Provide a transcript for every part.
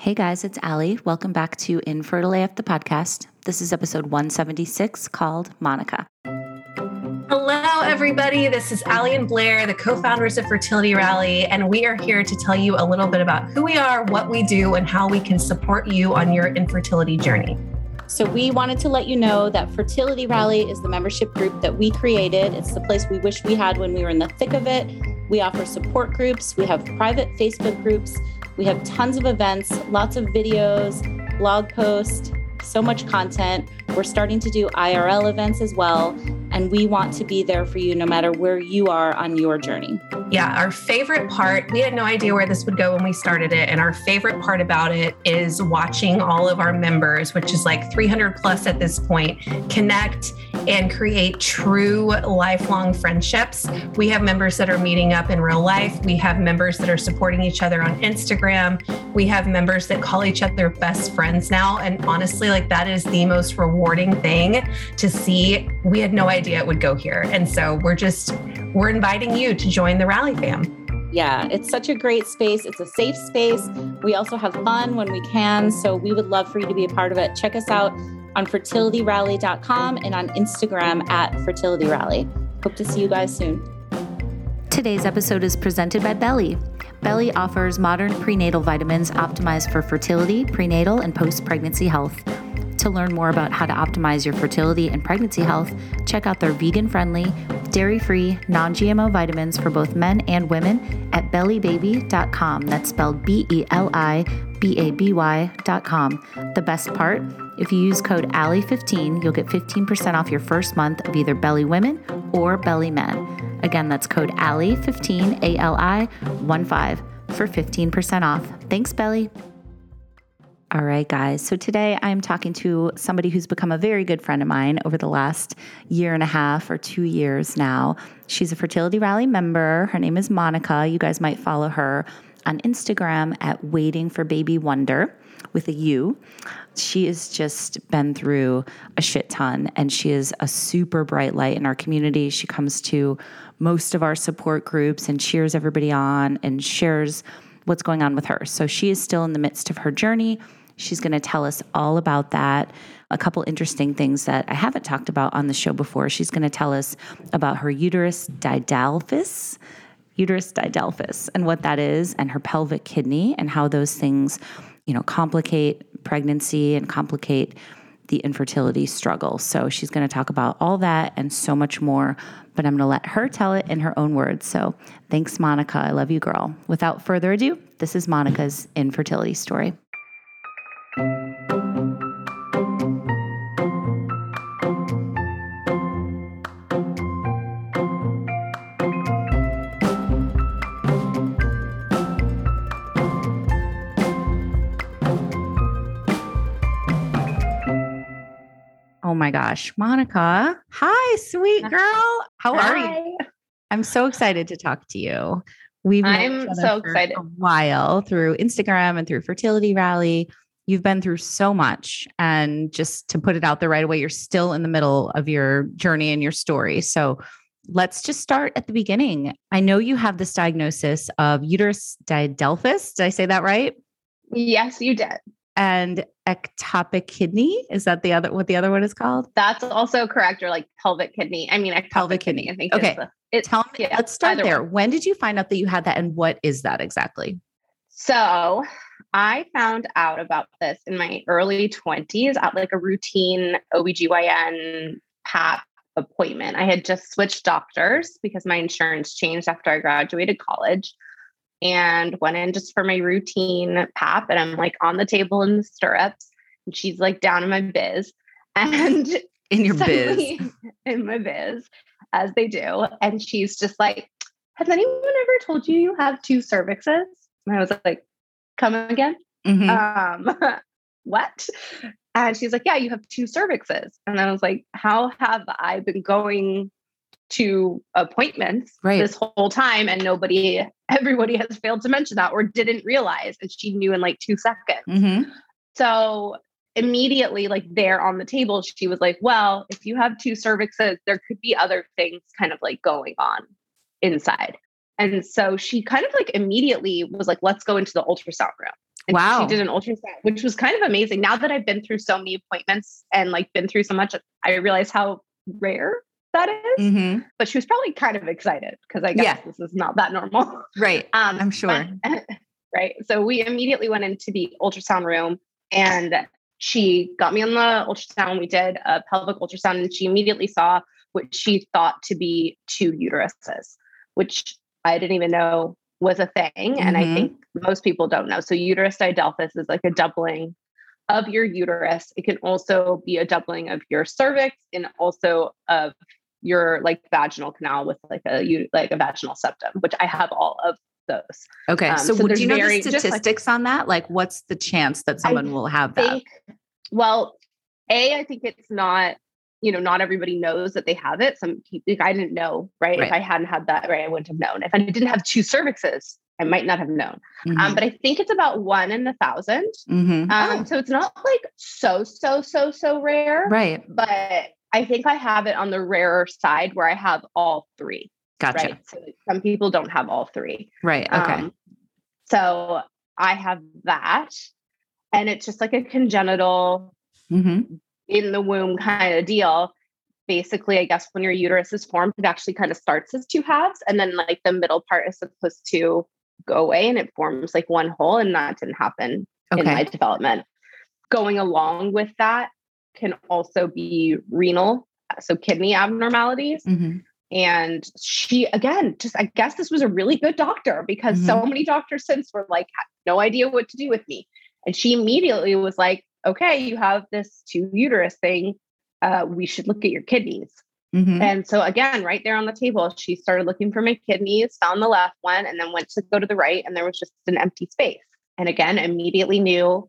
Hey guys, it's Allie. Welcome back to Infertile AF, the podcast. This is episode 176 called Monica. Hello, everybody. This is Allie and Blair, the co founders of Fertility Rally, and we are here to tell you a little bit about who we are, what we do, and how we can support you on your infertility journey. So, we wanted to let you know that Fertility Rally is the membership group that we created. It's the place we wish we had when we were in the thick of it. We offer support groups, we have private Facebook groups, we have tons of events, lots of videos, blog posts, so much content. We're starting to do IRL events as well. And we want to be there for you no matter where you are on your journey. Yeah, our favorite part, we had no idea where this would go when we started it. And our favorite part about it is watching all of our members, which is like 300 plus at this point, connect and create true lifelong friendships. We have members that are meeting up in real life. We have members that are supporting each other on Instagram. We have members that call each other best friends now. And honestly, like that is the most rewarding thing to see. We had no idea it would go here. And so we're just, we're inviting you to join the Rally fam. Yeah, it's such a great space. It's a safe space. We also have fun when we can. So we would love for you to be a part of it. Check us out on fertilityrally.com and on Instagram at fertilityrally. Hope to see you guys soon. Today's episode is presented by Beli. Beli offers modern prenatal vitamins optimized for fertility, prenatal, and post pregnancy health. To learn more about how to optimize your fertility and pregnancy health, check out their vegan friendly, dairy free, non GMO vitamins for both men and women at belibaby.com. That's spelled B E L I B A B Y.com. The best part if you use code ALLIE15, you'll get 15% off your first month of either Beli Women or Beli Men. Again, that's code ALLIE15, A L I 1 5 for 15% off. Thanks, Beli. All right, guys. So today I'm talking to somebody who's become a very good friend of mine over the last year and a half or two years now. She's a Fertility Rally member. Her name is Monica. You guys might follow her on Instagram at Waiting for Baby Wonder with a U. She has just been through a shit ton and she is a super bright light in our community. She comes to most of our support groups and cheers everybody on and shares what's going on with her. So she is still in the midst of her journey. She's going to tell us all about that. A couple interesting things that I haven't talked about on the show before. She's going to tell us about her uterus didelphys, uterus didelphys, and what that is, and her pelvic kidney, and how those things, you know, complicate pregnancy and complicate the infertility struggle. So she's going to talk about all that and so much more, but I'm going to let her tell it in her own words. So thanks, Monica. I love you, girl. Without further ado, this is Monica's infertility story. My gosh, Monica. Hi, sweet girl. How Hi. are you? I'm so excited to talk to you. We've I'm each other so for excited. a while through Instagram and through Fertility Rally. You've been through so much. And just to put it out there right away, you're still in the middle of your journey and your story. So let's just start at the beginning. I know you have this diagnosis of uterus didelphys. Did I say that right? Yes, you did. And ectopic kidney. Is that the other what the other one is called? That's also correct, or like pelvic kidney. I mean, ectopic Pelvic kidney. kidney. I think. Okay. Is the, it, Tell me, yeah, let's start there. one. When did you find out that you had that and what is that exactly? So I found out about this in my early 20s at like a routine OBGYN PAP appointment. I had just switched doctors because my insurance changed after I graduated college and went in just for my routine PAP. And I'm like on the table in the stirrups, and she's like down in my biz. And In your biz. in my biz, as they do. And she's just like, Has anyone ever told you you have two cervixes? And I was like, Come again? Mhm. Um, what? And she's like, Yeah, you have two cervixes. And I was like, How have I been going to appointments Right. this whole time and nobody, everybody has failed to mention that or didn't realize? And she knew in like two seconds. Mhm. So immediately, like there on the table, she was like, Well, if you have two cervixes, there could be other things kind of like going on inside. And so she kind of like immediately was like, Let's go into the ultrasound room. And Wow. She did an ultrasound, which was kind of amazing. Now that I've been through so many appointments and like been through so much, I realize how rare that is. Mhm. But she was probably kind of excited because I guess Yeah. this is not that normal. Right. Um, I'm sure. but- right. So we immediately went into the ultrasound room and she got me on the ultrasound. We did a pelvic ultrasound and she immediately saw what she thought to be two uteruses, which I didn't even know was a thing. And I Mhm. think most people don't know. So uterus didelphys is like a doubling of your uterus. It can also be a doubling of your cervix and also of your like vaginal canal with like a u- like a vaginal septum, which I have all of those. Okay. Um, so, there's you know very- the just like- statistics on that? Like, what's the chance that someone will have that? well a i think it's not you know not everybody knows that they have it some people i didn't know right? Right. if i hadn't had that right i wouldn't have known if i didn't have two cervixes i might not have known um, but i think it's about one in a thousand Mhm. um, so it's not like so so so so rare Right. but i think i have it on the rarer side where i have all three Gotcha. right so some people don't have all three Right. Okay. um, so I have that. And it's just like a congenital hmm in the womb kind of deal. Basically, I guess when your uterus is formed, it actually kind of starts as two halves. And then like the middle part is supposed to go away and it forms like one whole. And that didn't happen in my Okay. development. Going along with that can also be renal, so kidney abnormalities. hmm And she, again, just I guess this was a really good doctor because so Mm-hmm. many doctors since were like, no idea what to do with me. And she immediately was like, okay, you have this two uterus thing. Uh, we should look at your kidneys. hmm And so, again, right there on the table, she started looking for my kidneys, found the left one, and then went to go to the right, and there was just an empty space. And again, immediately knew,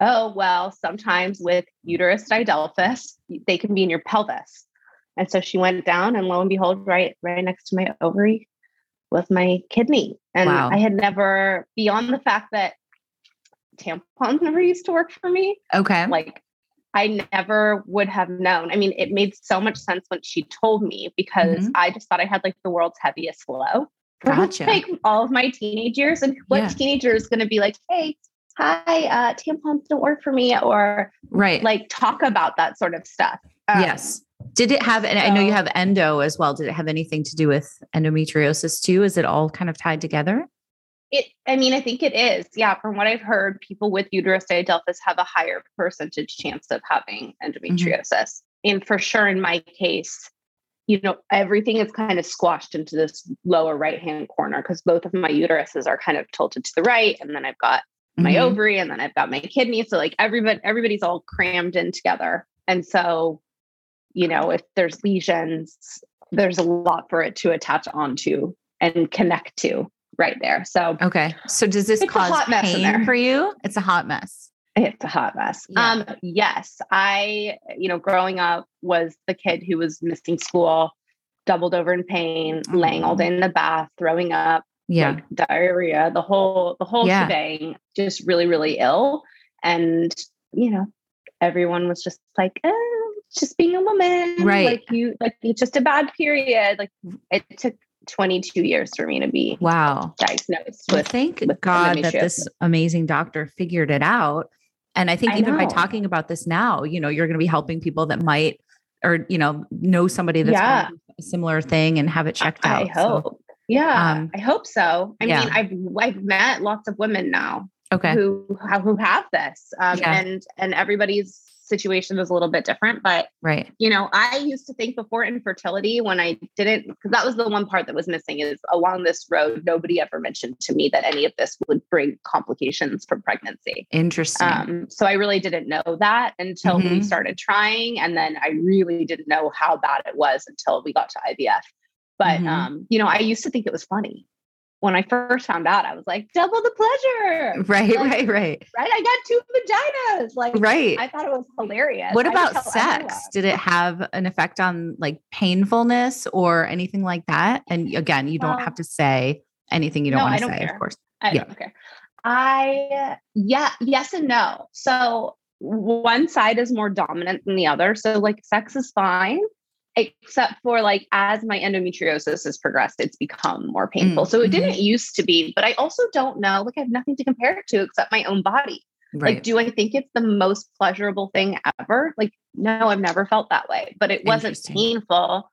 oh, well, sometimes with uterus didelphys, they can be in your pelvis. And so she went down, and lo and behold, right, right next to my ovary was my kidney. And Wow. I had never, beyond the fact that tampons never used to work for me, Okay. like I never would have known. I mean, it made so much sense when she told me because Mhm. I just thought I had like the world's heaviest flow Gotcha. like all of my teenage years. And what Yeah. teenager is going to be like, hey, hi, uh, tampons don't work for me, or right. like talk about that sort of stuff. Um, yes. Did it have, and I know you have endo as well. Did it have anything to do with endometriosis too? Is it all kind of tied together? It, I mean, I think it is. Yeah. From what I've heard, people with uterus didelphys have a higher percentage chance of having endometriosis. And for sure, in my case, you know, everything is kind of squashed into this lower right hand corner because both of my uteruses are kind of tilted to the right. And then I've got my Mhm. ovary and then I've got my kidney. So like everybody, everybody's all crammed in together. And so, you know, if there's lesions, there's a lot for it to attach onto and connect to right there. So Okay. So does this cause hot mess in pain there. for you? It's a hot mess. it's a hot mess. Yeah. Um, yes, I, you know, growing up was the kid who was missing school, doubled over in pain, laying all day in the bath, throwing up, Yeah. like diarrhea, the whole the whole Yeah. shebang, just really, really ill. And you know, everyone was just like, oh, just being a woman. Right. Like you like it's just a bad period. Like it took 22 years for me to be Wow. diagnosed Well, thank with God that this amazing doctor figured it out. And I think I even by talking about this now, you know, you're going to be helping people that might, or, you know, know somebody that's Yeah. a similar thing and have it checked I out. So, hope. Yeah, um, I hope so. I yeah. mean, I've I've met lots of women now okay. who who have this, um, Yeah. and and everybody's situation is a little bit different. But Right. you know, I used to think before infertility when I didn't, because that was the one part that was missing. Is along this road, nobody ever mentioned to me that any of this would bring complications from pregnancy. Interesting. Um, so I really didn't know that until we Mhm. started trying, and then I really didn't know how bad it was until we got to IVF. But Mhm. um, you know, I used to think it was funny. When I first found out, I was like, double the pleasure. right. like- right. Right. Right. I got two vaginas. Like Right. I thought it was hilarious. what about sex? Did it have an effect on like painfulness or anything like that? And again, you don't Well, have to say anything you don't no, want to say, of course. I Yeah. don't care. I yeah, yes and no. So one side is more dominant than the other. So like sex is fine. Except for like as my endometriosis has progressed, it's become more painful. Mm, So it didn't used to be, but I also don't know. Like I have nothing to compare it to except my own body. Right. Like, do I think it's the most pleasurable thing ever? Like, no, I've never felt that way, but it wasn't painful.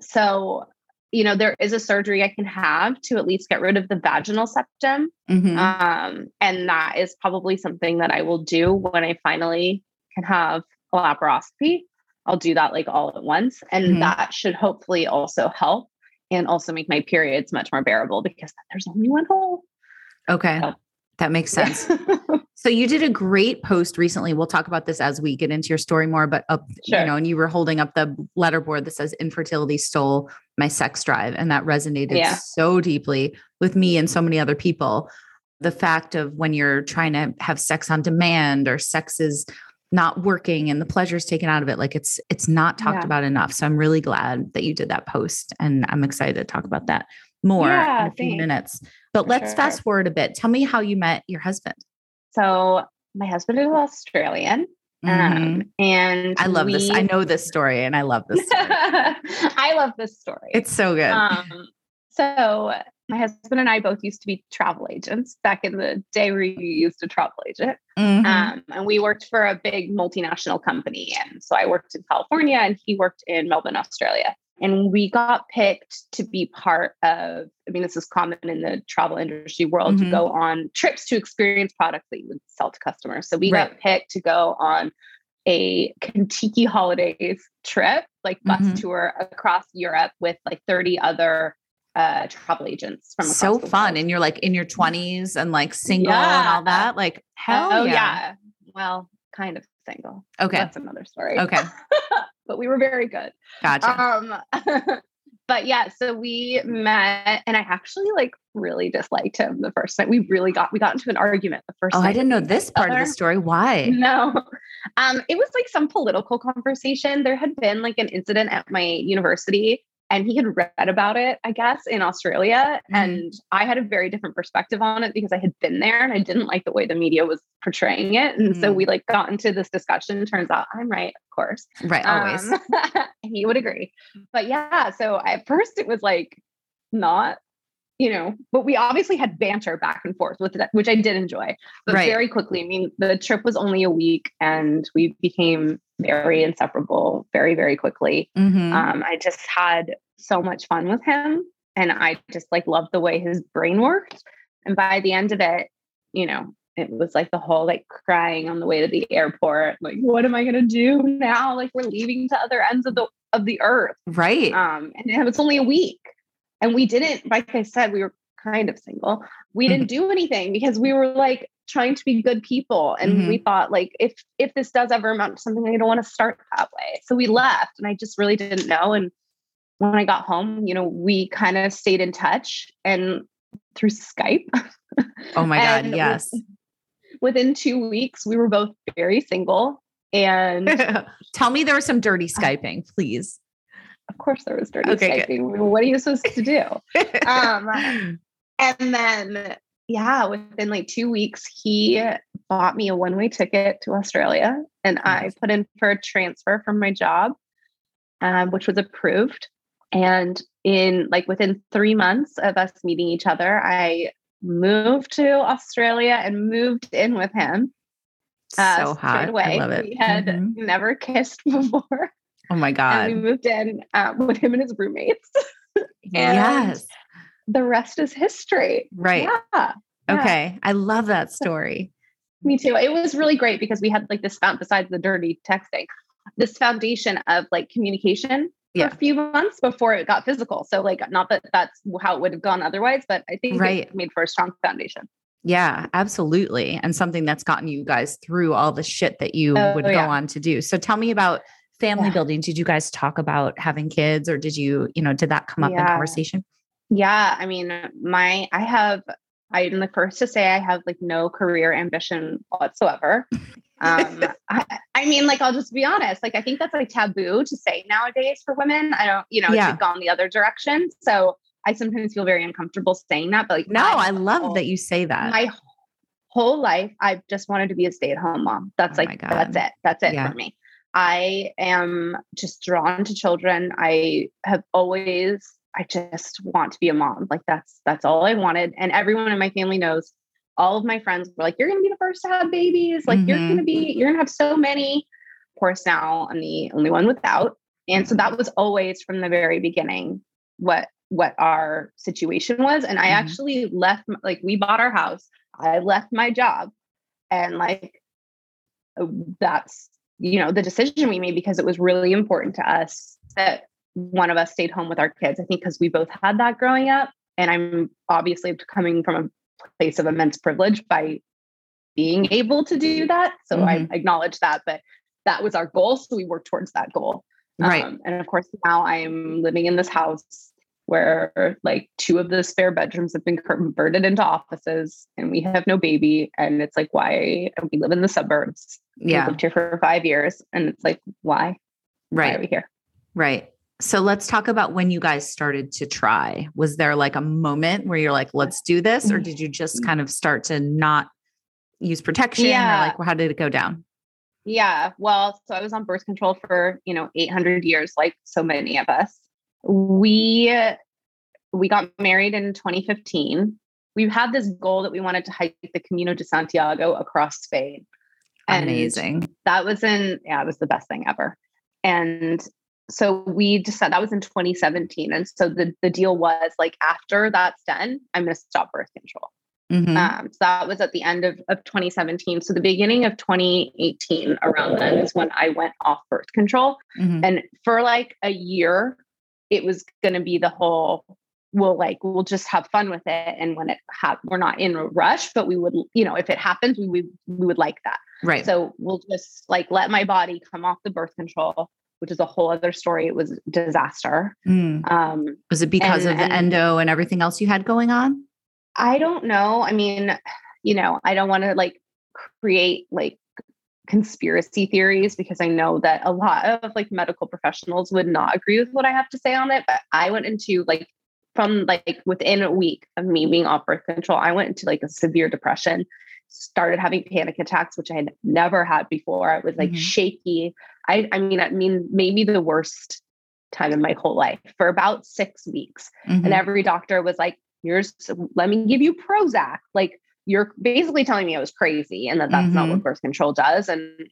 So, you know, there is a surgery I can have to at least get rid of the vaginal septum. Mhm. Um, and that is probably something that I will do when I finally can have a laparoscopy. I'll do that like all at once. And Mhm. that should hopefully also help and also make my periods much more bearable because there's only one hole. okay. Oh. That makes sense. So you did a great post recently. We'll talk about this as we get into your story more, but up, you know, and you were holding up the letterboard that says infertility stole my sex drive. And that resonated Yeah. so deeply with me and so many other people. The fact of when you're trying to have sex on demand or sex is not working and the pleasure is taken out of it, like it's it's not talked Yeah. about enough. So I'm really glad that you did that post. And I'm excited to talk about that more Yeah, in a few thanks. minutes. But For let's sure. fast forward a bit. Tell me how you met your husband. so my husband is Australian. Mhm. Um, and I love this. I know this story and I love this. I love this story. it's so good. um, so my husband and I both used to be travel agents back in the day where you used a travel agent. Mhm. Um, and we worked for a big multinational company. And so I worked in California and he worked in Melbourne, Australia. And we got picked to be part of, I mean, this is common in the travel industry world Mhm. to go on trips to experience products that you would sell to customers. So we got picked to go on a Contiki holidays trip, like bus Mhm. tour across Europe with like 30 other uh, travel agents from so fun. And you're like in your 20s and like single and all that. Like, hell oh yeah. yeah. Well, kind of single. Okay. That's another story. Okay. but we were very good. Gotcha. Um, but yeah, so we met, and I actually like really disliked him the first night. We really got we got into an argument the first. oh, I didn't know this part of the story. Why? No, um, it was like some political conversation. There had been like an incident at my university, and he had read about it, I guess, in Australia. Mhm. And I had a very different perspective on it because I had been there and I didn't like the way the media was portraying it. And so Mm. we like got into this discussion. Turns out I'm right, of course. Right. Always. Um, he would agree. But yeah, so at first it was like not, you know, but we obviously had banter back and forth with that, which I did enjoy. But Right. very quickly, I mean, the trip was only a week and we became very inseparable very, very quickly. Mhm. Um, I just had so much fun with him and I just like loved the way his brain worked. And by the end of it, you know, it was like the whole like crying on the way to the airport. Like, what am I gonna do now? Like we're leaving to other ends of the of the earth. right. Um, and it was only a week. And we didn't, like I said, we were kind of single. We didn't mm-hmm. do anything because we were like trying to be good people. And we mm-hmm. thought like if if this does ever amount to something, I don't want to start that way. So we left and I just really didn't know. And when I got home, you know, we kind of stayed in touch and through Skype. oh my God. Yes. Within two weeks, we were both very single. And Tell me there was some dirty Skyping, please. Of course there was dirty Okay, good. What are you supposed to do? um, and then yeah, within like two weeks, he bought me a one-way ticket to Australia, and I put in for a transfer from my job, um, which was approved. And in like within three months of us meeting each other, I moved to Australia and moved in with him. uh, so hot. Away. I love it. We had Mhm. never kissed before, Oh my God. and we moved in uh, with him and his roommates. and- Yes. The rest is history. Right. Yeah. yeah. Okay. I love that story. Me too. It was really great because we had like this found besides the dirty texting, this foundation of like communication Yeah. for a few months before it got physical. So like not that that's how it would have gone otherwise, but I think Right. it made for a strong foundation. Yeah, absolutely. And something that's gotten you guys through all the shit that you Oh, would go yeah. on to do. So tell me about family Yeah. building. Did you guys talk about having kids or did you, you know, did that come up in conversation? Yeah. I mean, my I have I'm the first to say I have like no career ambition whatsoever. Um, I, I mean, like I'll just be honest. Like I think that's like taboo to say nowadays for women. I don't, you know, Yeah. it's gone the other direction. So I sometimes feel very uncomfortable saying that. But like, No, I love whole- that you say that. my whole life I've just wanted to be a stay-at-home mom. That's Oh like that's it. That's it Yeah. for me. I am just drawn to children. I have always, I just want to be a mom. Like that's that's all I wanted. And everyone in my family knows. All of my friends were like, "You're going to be the first to have babies. Like mm-hmm. you're going to be, you're going to have so many." Of course, now I'm the only one without. And so that was always from the very beginning what what our situation was. And I mm-hmm. actually left, like we bought our house. I left my job, and like uh, that's you know the decision we made because it was really important to us that one of us stayed home with our kids. I think because we both had that growing up and i'm obviously coming from a place of immense privilege by being able to do that. So mm-hmm. i acknowledge that but that was our goal so we worked towards that goal. Right. Um, and of course now i'm living in this house where like two of the spare bedrooms have been converted into offices and we have no baby and it's like why we live in the suburbs. Yeah. we lived here for five years and it's like why? Right. why are we here? Right. So let's talk about when you guys started to try. Was there like a moment where you're like let's do this or did you just mm. kind of start to not use protection yeah. or like how did it go down? Yeah. Well so i was on birth control for you know 800 years like so many of us we we got married in 2015 we had this goal that we wanted to hike the camino de santiago across spain. Amazing. that was in yeah it was the best thing ever. And so we decided that was in 2017 and so the, the deal was like after that's done i'm going to stop birth control. Mm-hmm. um, so that was at the end of, of 2017 so the beginning of 2018 around then is when i went off birth control. Mm-hmm. and for like a year it was going to be the whole we'll like we'll just have fun with it and when it ha- we're not in a rush but we would you know if it happens we would we would like that. Right. So we'll just like let my body come off the birth control which is a whole other story. It was disaster. Mm. um was it because and, of the endo and everything else you had going on? I don't know. I mean you know i don't want to like create like conspiracy theories because I know that a lot of like medical professionals would not agree with what I have to say on it. But I went into like from like within a week of me being off birth control, I went into like a severe depression, started having panic attacks, which I had never had before. I was like mm-hmm. shaky. I I mean, I mean, maybe the worst time in my whole life for about six weeks. Mm-hmm. And every doctor was like, here's let me give you Prozac. Like you're basically telling me I was crazy and that that's mm-hmm. not what mm-hmm. birth control does. And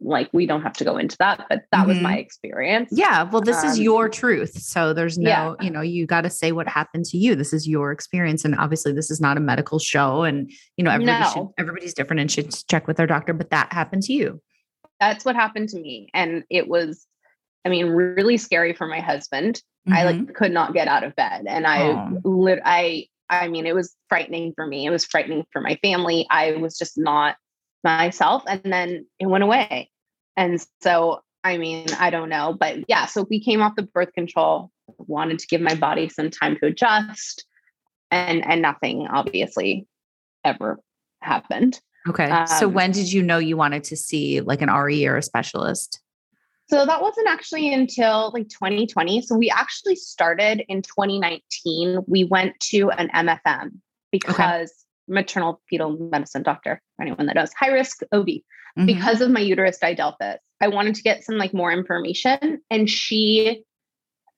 like, we don't have to go into that, but that mm-hmm. was my mm-hmm. experience. Yeah. Well, this um, is your truth. So there's no, yeah. you know, you got to say what happened to you. This is your experience. And obviously this is not a medical show and, you know, everybody no. should, everybody's different and should check with their doctor, but that happened to you. That's what happened to me. And it was, I mean, really scary for my husband. Mm-hmm. I like mm-hmm. could not get out of bed. And I, lit, I, I mean, it was frightening for me. It was frightening for my family. I was just not myself. And then it went away. And so, I mean, I don't know. But yeah, so we came off the birth control, wanted to give my body some time to adjust. And and nothing obviously ever happened. Okay. Um, so when did you know you wanted to see like an RE or a specialist? So that wasn't actually until like 2020. So we actually started in 2019. We went to an MFM because okay. maternal fetal medicine doctor, for anyone that knows, high risk OB, mm-hmm. because of my uterus didelphys. I wanted to get some like more information. And she,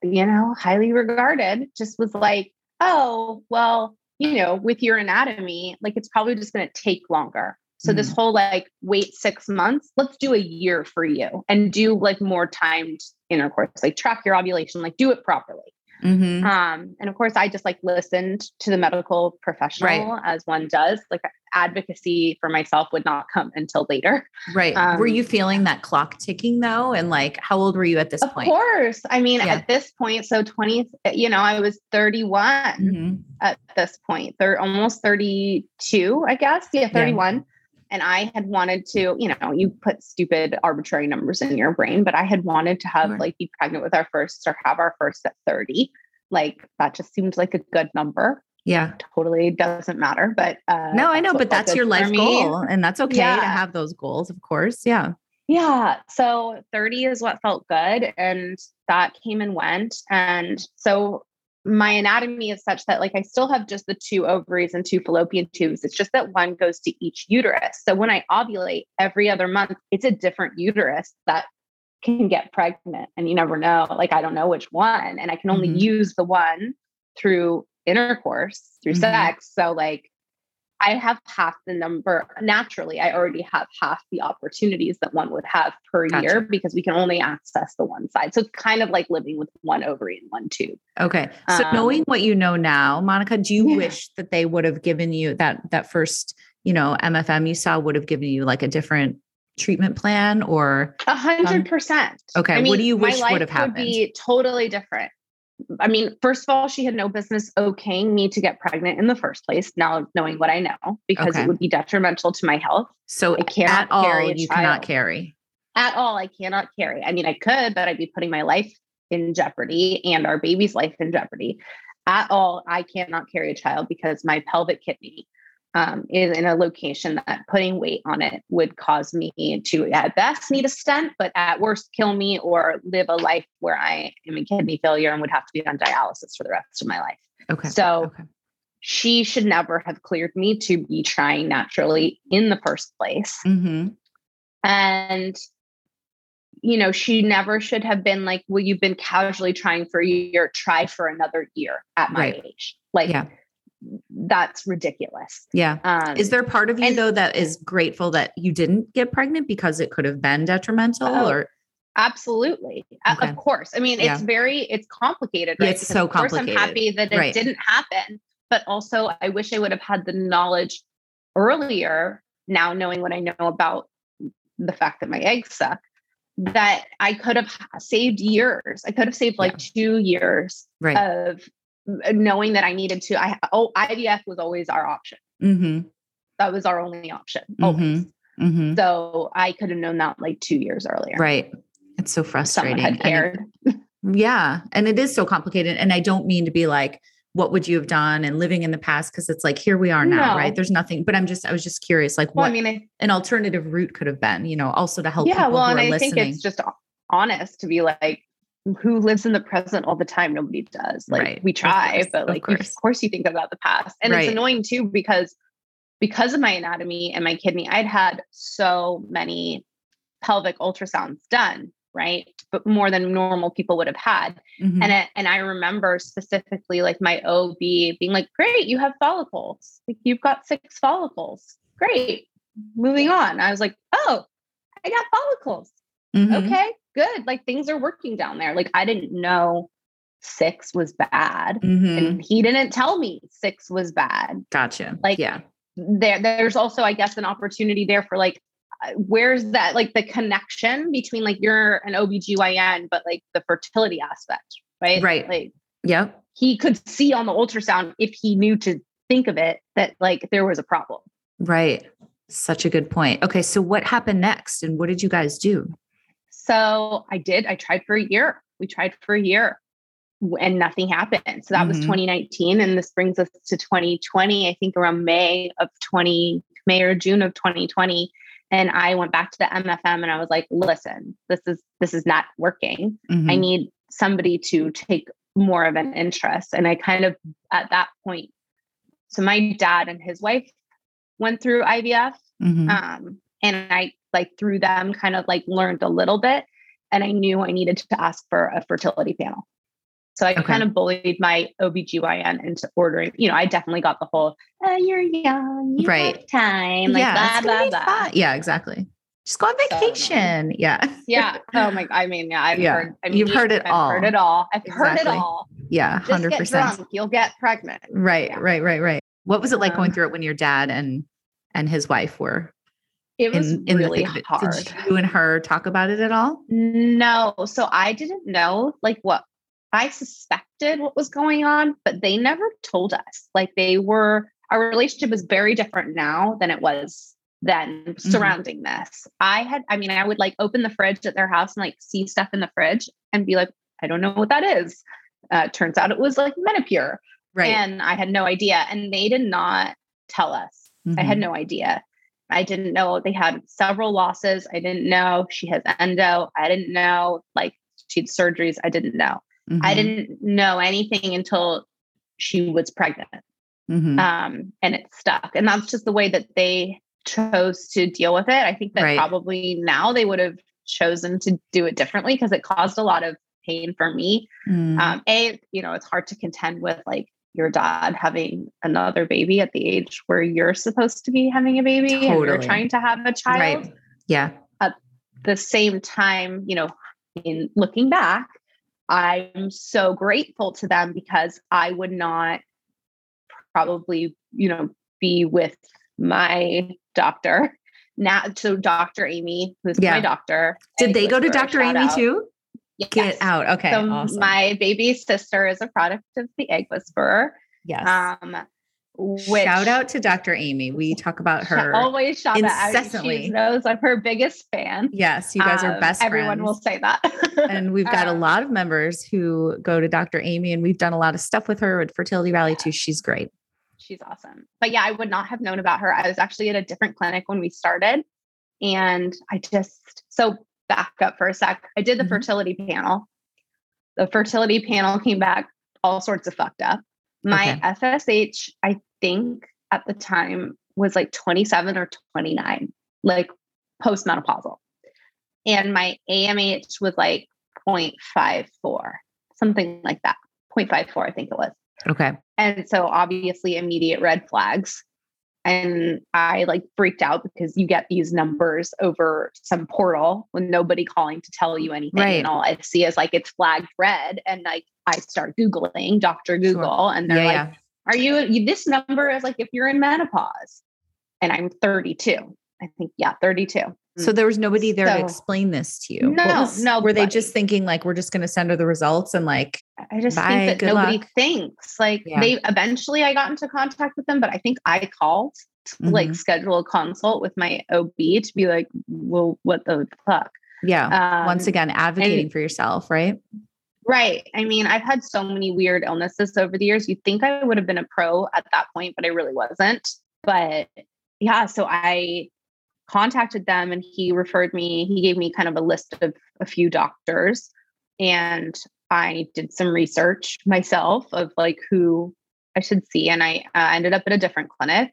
you know, highly regarded, just was like, oh, well, you know, with your anatomy, like it's probably just going to take longer. So mm this whole like wait six months, let's do a year for you and do like more timed intercourse, like track your ovulation, like do it properly. Mm-hmm. Um, and of course, I just like listened to the medical professional right. as one does. Like advocacy for myself would not come until later. Right. Um, were you feeling that clock ticking though? And like, how old were you at this of point? Of course. I mean, yeah. at this point, so 20, you know, I was 31 mm-hmm. at this point. They're almost 32, I guess. Yeah, 31. Yeah and I had wanted to, you know, you put stupid arbitrary numbers in your brain, but I had wanted to have right. like be pregnant with our first or have our first at 30. Like that just seemed like a good number. Yeah. Totally doesn't matter. But uh, no, I know, but that's your life goal. And that's okay yeah. to have those goals, of course. Yeah. Yeah. So 30 is what felt good. And that came and went. And so my anatomy is such that like I still have just the two ovaries and two fallopian tubes. It's just that one goes to each uterus. So when I ovulate every other month, it's a different uterus that can get pregnant and you never know. Like, I don't know which one. And I can only Mhm. use the one through intercourse, through Mhm. sex. So, like, I have half the number. Naturally, I already have half the opportunities that one would have per Gotcha. year because we can only access the one side. So it's kind of like living with one ovary and one tube. Okay. So Um, knowing what you know now, Monica, do you Yeah. wish that they would have given you that that first, you know, MFM you saw would have given you like a different treatment plan or A hundred percent. Okay, I what do you wish would have happened? Would be totally different. I mean, first of all, she had no business okaying me to get pregnant in the first place. Now knowing what I know, because Okay. it would be detrimental to my health so I cannot at all carry a you cannot carry. at all. I cannot carry. I mean, I could, but I'd be putting my life in jeopardy and our baby's life in jeopardy. At all, I cannot carry a child because my pelvic kidney um, is in a location that putting weight on it would cause me to, at best, need a stent, but at worst, kill me or live a life where I am in kidney failure and would have to be on dialysis for the rest of my life. Okay. So okay. she should never have cleared me to be trying naturally in the first place hmm and you know she never should have been like well you've been casually trying for a year try for another year at my Right. age like Yeah. That's ridiculous Yeah. um Is there part of you and- though that is grateful that you didn't get pregnant because it could have been detrimental Oh, or absolutely Okay. of course i mean Yeah. it's very it's complicated right it's Because so of course i'm happy that it Right. didn't happen but also i wish i would have had the knowledge earlier now knowing what i know about the fact that my eggs suck that i could have saved years i could have saved like two years right. of knowing that I needed to. I oh IVF was always our option. mm-hmm. That was our only option. Always. Mm-hmm. So I could have known that like two years earlier. Right. It's so frustrating. Someone had cared. Yeah. And it is so complicated. And I don't mean to be like, what would you have done and living in the past? Cause it's like, here we are now, No. right? There's nothing, but I'm just, I was just curious, like well, what I mean, I, an alternative route could have been, you know, also to help yeah. people Well, and I listening. think it's just honest to be like, who lives in the present all the time? Nobody does. Like Right. we try, course. but Of like, you, of course. course you think about the past, and Right. it's annoying too because because of my anatomy and my kidney, I'd had so many pelvic ultrasounds done, right? But more than normal people would have had. Mhm. And it, and I remember specifically like my OB being like, "Great, you have follicles. Like you've got six follicles. Great. Moving on." I was like, "Oh, I got follicles. Mhm. Okay, good. Like things are working down there." Like I didn't know six was bad, Mhm. and he didn't tell me six was bad. Gotcha. like, yeah. There, there's also, I guess, an opportunity there for like. uh, Where's that like the connection between like you're an OBGYN, but like the fertility aspect, right? Right. Like yeah. he could see on the ultrasound if he knew to think of it that like there was a problem. Right. Such a good point. Okay. So what happened next and what did you guys do? So I did. I tried for a year. We tried for a year and nothing happened. So that was Mhm. 2019. And this brings us to 2020, I think around May of 20, May or June of 2020. And I went back to the MFM and I was like, listen, this is this is not working. I Mhm. need somebody to take more of an interest. And I kind of at that point, so my dad and his wife went through IVF. Mhm. Um, and I like through them kind of like learned a little bit. And I knew I needed to ask for a fertility panel. So I Okay. kind of bullied my OBGYN into ordering, you know, I definitely got the whole, oh, you're young, you Right. have time, like yeah. blah, blah, blah. Yeah, exactly. Just go on So vacation. yeah. Yeah. Oh my, I mean, yeah, I've Yeah. heard, I mean, You've heard it I've all. heard it all. I've heard it all. Yeah. hundred percent. you'll get pregnant. Right, Yeah. right, right, right. What was it like going Um, through it when your dad and and his wife were It was in, in really the thick of it? hard. Did you and her talk about it at all? No, so I didn't know like what I suspected what was going on, but they never told us. Like they were our relationship is very different now than it was then surrounding this. I had I mean I would like open the fridge at their house and like see stuff in the fridge and be like I don't know what that is. Uh, turns out it was like Menopur Right. and I had no idea and they did not tell us. I had Mhm. no idea. I didn't know they had several losses. I didn't know she has endo. I didn't know like she had surgeries. I didn't know. I Mhm. didn't know anything until she was pregnant. Mhm. Um, and it stuck. And that's just the way that they chose to deal with it. I think that Right. probably now they would have chosen to do it differently because it caused a lot of pain for me. Mm. Um, a, you know, it's hard to contend with like your dad having another baby at the age where you're supposed to be having a baby and you're trying to have a child. right. Yeah. At the same time, you know, in looking back, I'm so grateful to them because I would not probably, you know, be with my doctor now. So Dr. Aimee, who's Yeah. my doctor. Did they go to Dr. Aimee out. too? Yes. Get out. Okay. So awesome. my baby sister is a product of the Egg Whisperer. yes. Um, which Shout out to Dr. Aimee. We talk about her. always shout out. incessantly. She knows I'm her biggest fan. yes, you guys are Um, best Everyone friends. will say that. and we've got a Um, lot of members who go to Dr. Aimee, and we've done a lot of stuff with her at Fertility Rally too. She's great. She's awesome. But yeah, I would not have known about her. I was actually at a different clinic when we started. And I just, so back up for a sec. I did the Mhm. fertility panel. The fertility panel came back all sorts of fucked up. My Okay. FSH, I think at the time was like 27 or 29, like postmenopausal. And my AMH was like 0.54, something like that. 0.54, I think it was. Okay. And so obviously immediate red flags. And I like freaked out because you get these numbers over some portal with nobody calling to tell you anything. Right. And all I see is like it's flagged red. And like I start Googling Dr. Google and they're Yeah. like, yeah. Are you, you this number is like if you're in menopause? And I'm 32. I think, yeah, 32. So there was nobody there to explain this to you. No, was- Were nobody. they just thinking like we're just going to send her the results and like I just Bye, think that nobody luck. thinks. Like Yeah. they eventually I got into contact with them, but I think I called to like Mhm. schedule a consult with my OB to be like, well, what the fuck? yeah, Um, once again advocating for yourself, right? Right. I mean, I've had so many weird illnesses over the years. You'd think I would have been a pro at that point, but I really wasn't. But yeah, so I contacted them and he referred me, he gave me kind of a list of a few doctors. And I did some research myself of like who I should see. And I uh, ended up at a different clinic.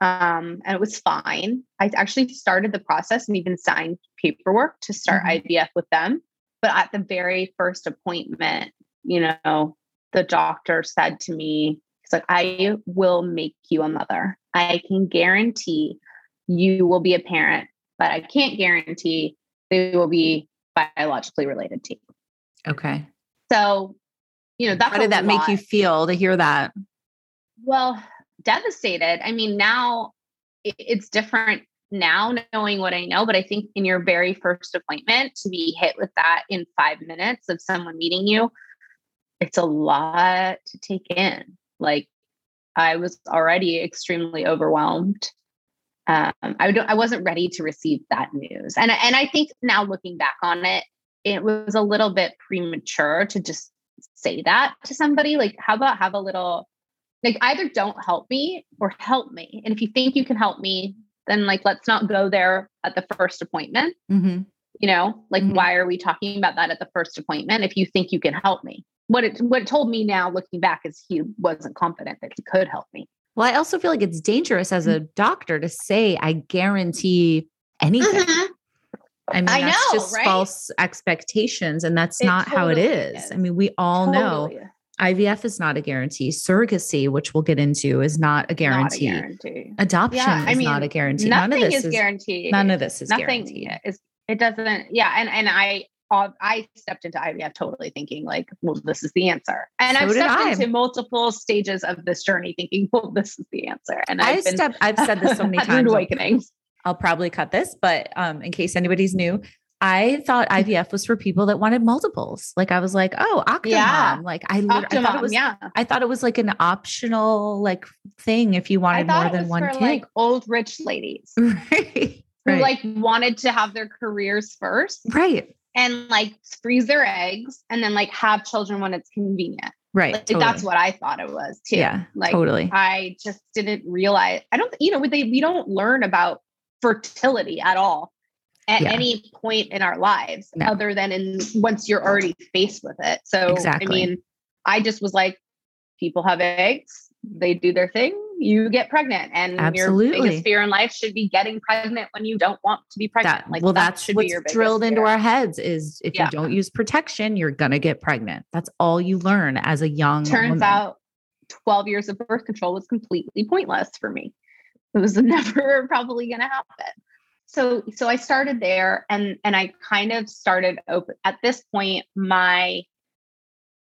Um, and it was fine. I actually started the process and even signed paperwork to start Mhm. IVF with them. But at the very first appointment, you know, the doctor said to me, he's like, I will make you a mother. I can guarantee you will be a parent, but I can't guarantee they will be biologically related to you. Okay. So, you know, that's How did that make you feel to hear that? Well, devastated. I mean, now it's different now knowing what I know, but I think in your very first appointment to be hit with that in five minutes of someone meeting you, it's a lot to take in. Like I was already extremely overwhelmed. Um, I don't, I wasn't ready to receive that news. And, and I think now looking back on it, it was a little bit premature to just say that to somebody. Like, how about have a little like either don't help me or help me. And if you think you can help me, then like let's not go there at the first appointment. Mm-hmm. You know, like Mhm. why are we talking about that at the first appointment if you think you can help me? What it what it told me now looking back is he wasn't confident that he could help me. Well, I also feel like it's dangerous as a doctor to say, I guarantee anything. Mm-hmm. I mean, I that's know, just right? false expectations. And that's It not how it is. is. I mean, we all know IVF is not a guarantee. Surrogacy, which we'll get into, is not a not a guarantee. guarantee. Adoption Yeah, I is not a guarantee. None Nothing of this is, is, guaranteed. none of this is Nothing guaranteed. is it doesn't yeah and and I I stepped into IVF totally thinking like, well, this is the answer. And So I've stepped I. into multiple stages of this journey thinking, well, this is the answer. And I I've been step I've said this so many times. I'll- I'll probably cut this, but um, in case anybody's new, I thought IVF was for people that wanted multiples. Like I was like, oh, Octomom. Yeah. Like I, lit- I thought it was, yeah. I thought it was like an optional like thing if you wanted more than one for kid. like old rich ladies right. who Right. like wanted to have their careers first right. And like freeze their eggs and then like have children when it's convenient. Right. Like totally. that's what I thought it was too. Yeah. Like totally. I just didn't realize. I don't, you know, they, we don't learn about fertility at all at Yeah. any point in our lives, No. other than in once you're already faced with it. So, Exactly. I mean, I just was like, people have eggs, they do their thing. You get pregnant and Absolutely. your biggest fear in life should be getting pregnant when you don't want to be pregnant. That, like well, that that's should what's be your biggest drilled into our heads is if Yeah. you don't use protection, you're gonna get pregnant. That's all you learn as a young Turns woman. out 12 years of birth control was completely pointless for me. It was never probably going to happen. So so I started there and and I kind of started open at this point my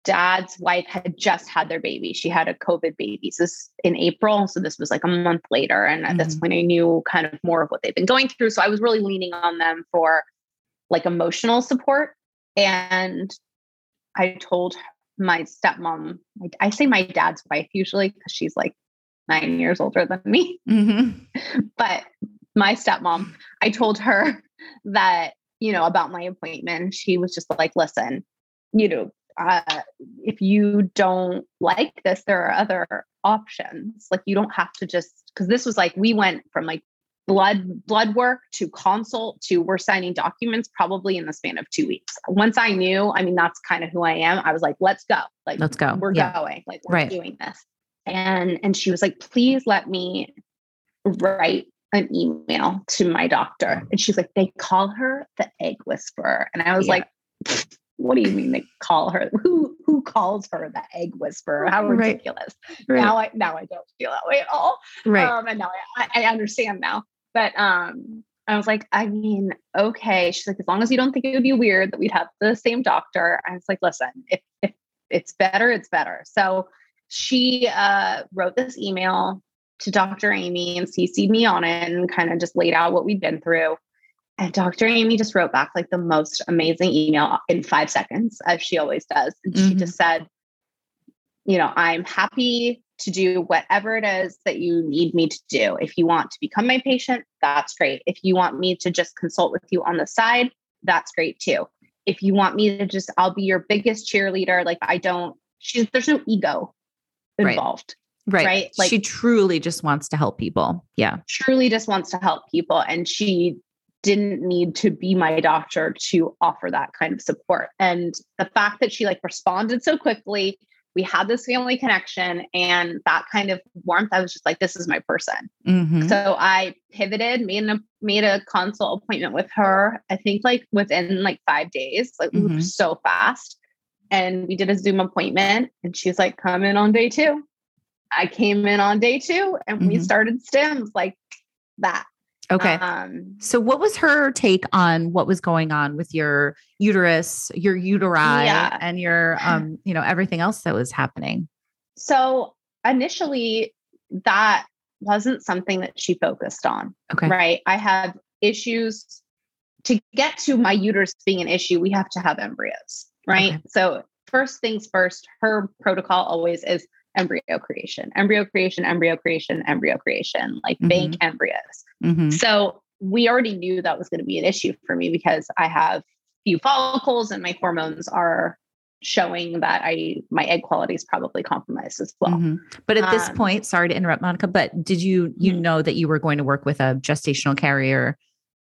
dad's wife had just had their baby. She had a COVID baby. So this in April. So this was like a month later. And at this Mhm. point I knew kind of more of what they've been going through. So I was really leaning on them for like emotional support. And I told my stepmom, I, I say my dad's wife usually because she's like nine years older than me, Mhm. but my stepmom, I told her that, you know, about my appointment. She was just like, listen, you know, uh, if you don't like this, there are other options. Like you don't have to just, because this was like, we went from like blood blood work to consult to we're signing documents probably in the span of two weeks once i knew i mean that's kind of who i am i was like let's go like Let's go. we're Yeah. going like we're Right. doing this and and she was like please let me write an email to my doctor and she's like they call her the egg whisperer and i was Yeah. like what do you mean they call her who who calls her the egg whisperer how ridiculous Right. now i now i don't feel that way at all right. um, and now I, I I understand now. But um, I was like, I mean, okay. She's like, as long as you don't think it would be weird that we'd have the same doctor. I was like, listen, if if it's better, it's better. So she uh, wrote this email to Dr. Aimee and CC'd me on it and kind of just laid out what we'd been through. And Dr. Aimee just wrote back like the most amazing email in five seconds, as she always does. And she Mhm. just said, you know, I'm happy to do whatever it is that you need me to do. If you want to become my patient, that's great. If you want me to just consult with you on the side, that's great too. If you want me to just, I'll be your biggest cheerleader. Like I don't, she's, there's no ego Right. involved. right. right, like- she truly just wants to help people. Yeah. Truly just wants to help people. And she didn't need to be my doctor to offer that kind of support. And the fact that she like responded so quickly, we had this family connection and that kind of warmth, I was just like, this is my person. Mhm. So I pivoted, made a made a consult appointment with her. I think like within like five days, like we Mhm. so fast. And we did a Zoom appointment, and she's like, "Come in on day two. I came in on day two, and we Mhm. started stims like that. Okay. Um, So, what was her take on what was going on with your uterus, your uteri, Yeah. and your, um, you know, everything else that was happening? so initially, that wasn't something that she focused on. Okay. right? I have issues to get to my uterus being an issue, we have to have embryos, right? Okay. So, first things first, her protocol always is embryo creation, embryo creation, embryo creation, embryo creation, like bank embryos. hmm So, we already knew that was going to be an issue for me because I have few follicles and my hormones are showing that I my egg quality is probably compromised as well. Mhm. But at this um, point, sorry to interrupt, Monica, but did you you Mhm. know that you were going to work with a gestational carrier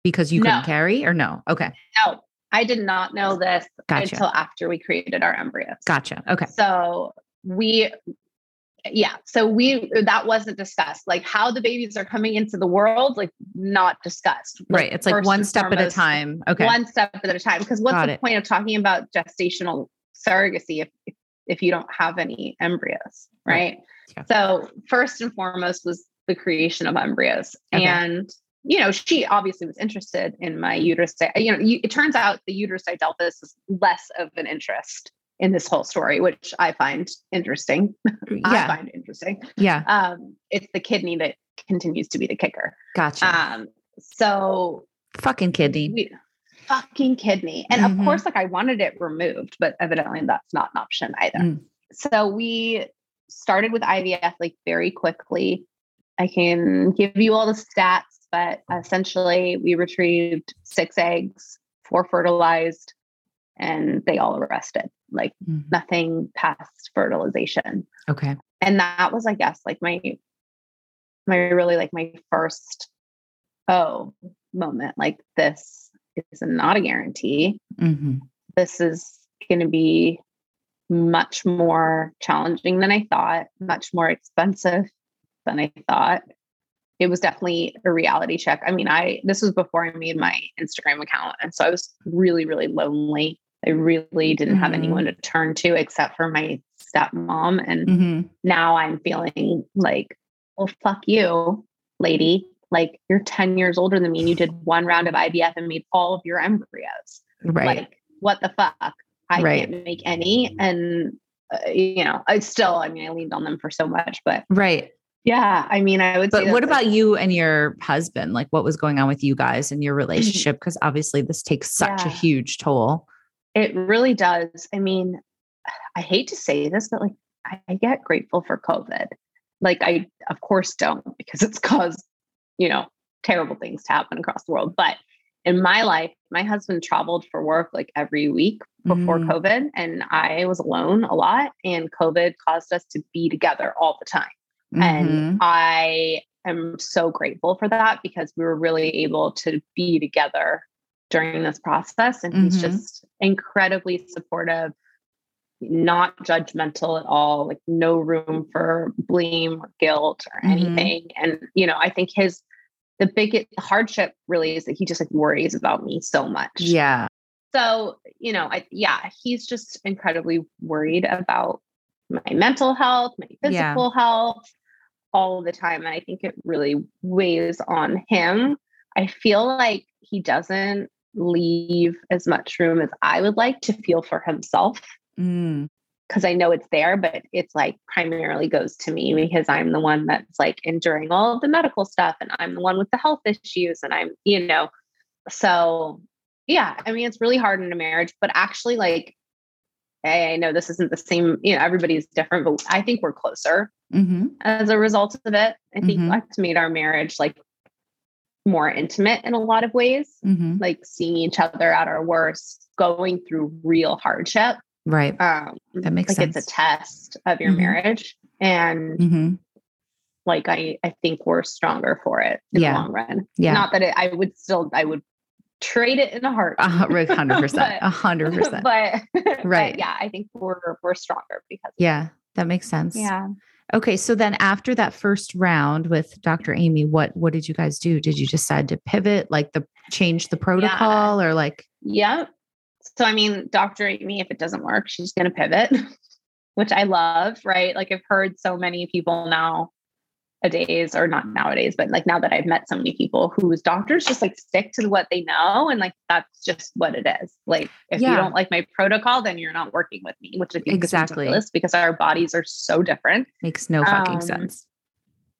because you couldn't No. carry, or no? Okay, No, I did not know this Gotcha. until after we created our embryos. gotcha. Okay, So we, yeah, so we, that wasn't discussed. Like how the babies are coming into the world, like not discussed. Like, right. It's like one step at a time. Okay, One step at a time. Because what's Got the it. point of talking about gestational surrogacy if, if, if you don't have any embryos, Right. Yeah. So first and foremost was the creation of embryos. Okay. And you know, she obviously was interested in my uterus. You know, you, it turns out the uterus didelphys is less of an interest in this whole story, which I find interesting. I find interesting. yeah, Um, it's the kidney that continues to be the kicker. gotcha. Um, so Fucking kidney. we, fucking kidney, and Mhm. of course, like I wanted it removed, but evidently that's not an option either. Mm. So we started with IVF like very quickly. I can give you all the stats, but essentially we retrieved six eggs, four fertilized, and they all arrested. Like Mhm. nothing past fertilization. Okay. And that was, I guess, like my my really like my first oh moment. Like this is not a guarantee. hmm This is gonna be much more challenging than I thought, much more expensive than I thought. It was definitely a reality check. I mean, I this was before I made my Instagram account. And so I was really, really lonely. I really didn't have Mhm. anyone to turn to except for my stepmom. And Mm-hmm. now I'm feeling like, well, fuck you, lady. Like you're 10 years older than me and you did one round of IVF and made all of your embryos. Right. Like, what the fuck? I Right. can't make any. And, uh, you know, I still, I mean, I leaned on them for so much, but right. yeah, I mean, I would But say what about like, you and your husband? Like what was going on with you guys and your relationship? Because obviously this takes such a huge toll. It really does. I mean, I hate to say this, but like, I, get grateful for COVID. Like, I, of course, don't because it's caused, you know, terrible things to happen across the world. But in my life, my husband traveled for work like every week before Mm. COVID, and I was alone a lot. And COVID caused us to be together all the time. And Mhm. I am so grateful for that because we were really able to be together during this process. And he's Mhm. just incredibly supportive, not judgmental at all, like no room for blame or guilt or Mhm. anything. And, you know, I think his, the big hardship really is that he just like worries about me so much. yeah. So, you know, I yeah, he's just incredibly worried about my mental health, my Yeah. physical health all the time. And I think it really weighs on him. I feel like he doesn't leave as much room as I would like to feel for himself Mm. because I know it's there, but it's like primarily goes to me because I'm the one that's like enduring all of the medical stuff and I'm the one with the health issues and I'm, you know, so yeah, I mean, it's really hard in a marriage, but actually, like, I I know this isn't the same, you know, everybody's different, but I think we're closer hmm as a result of it. I think Mhm. that's made our marriage like more intimate in a lot of ways, hmm like seeing each other at our worst, going through real hardship Right. um That makes like it's a test of your Mhm. marriage and hmm like i i think we're stronger for it in Yeah. the long run Yeah. not that it, i would still i would trade it in a heart hundred percent. A hundred percent. but but Right. yeah i think we're we're stronger because Yeah. That makes sense. yeah Okay. So then after that first round with Dr. Aimee, what what did you guys do? Did you decide to pivot, like the change the protocol or like yeah so i mean dr aimee if it doesn't work she's going to pivot which i love right like i've heard so many people now nowadays or not nowadays but like now that i've met so many people whose doctors just like stick to what they know and like that's just what it is like if Yeah. you don't like my protocol then you're not working with me which Exactly. is ridiculous because our bodies are so different makes no fucking Um, sense?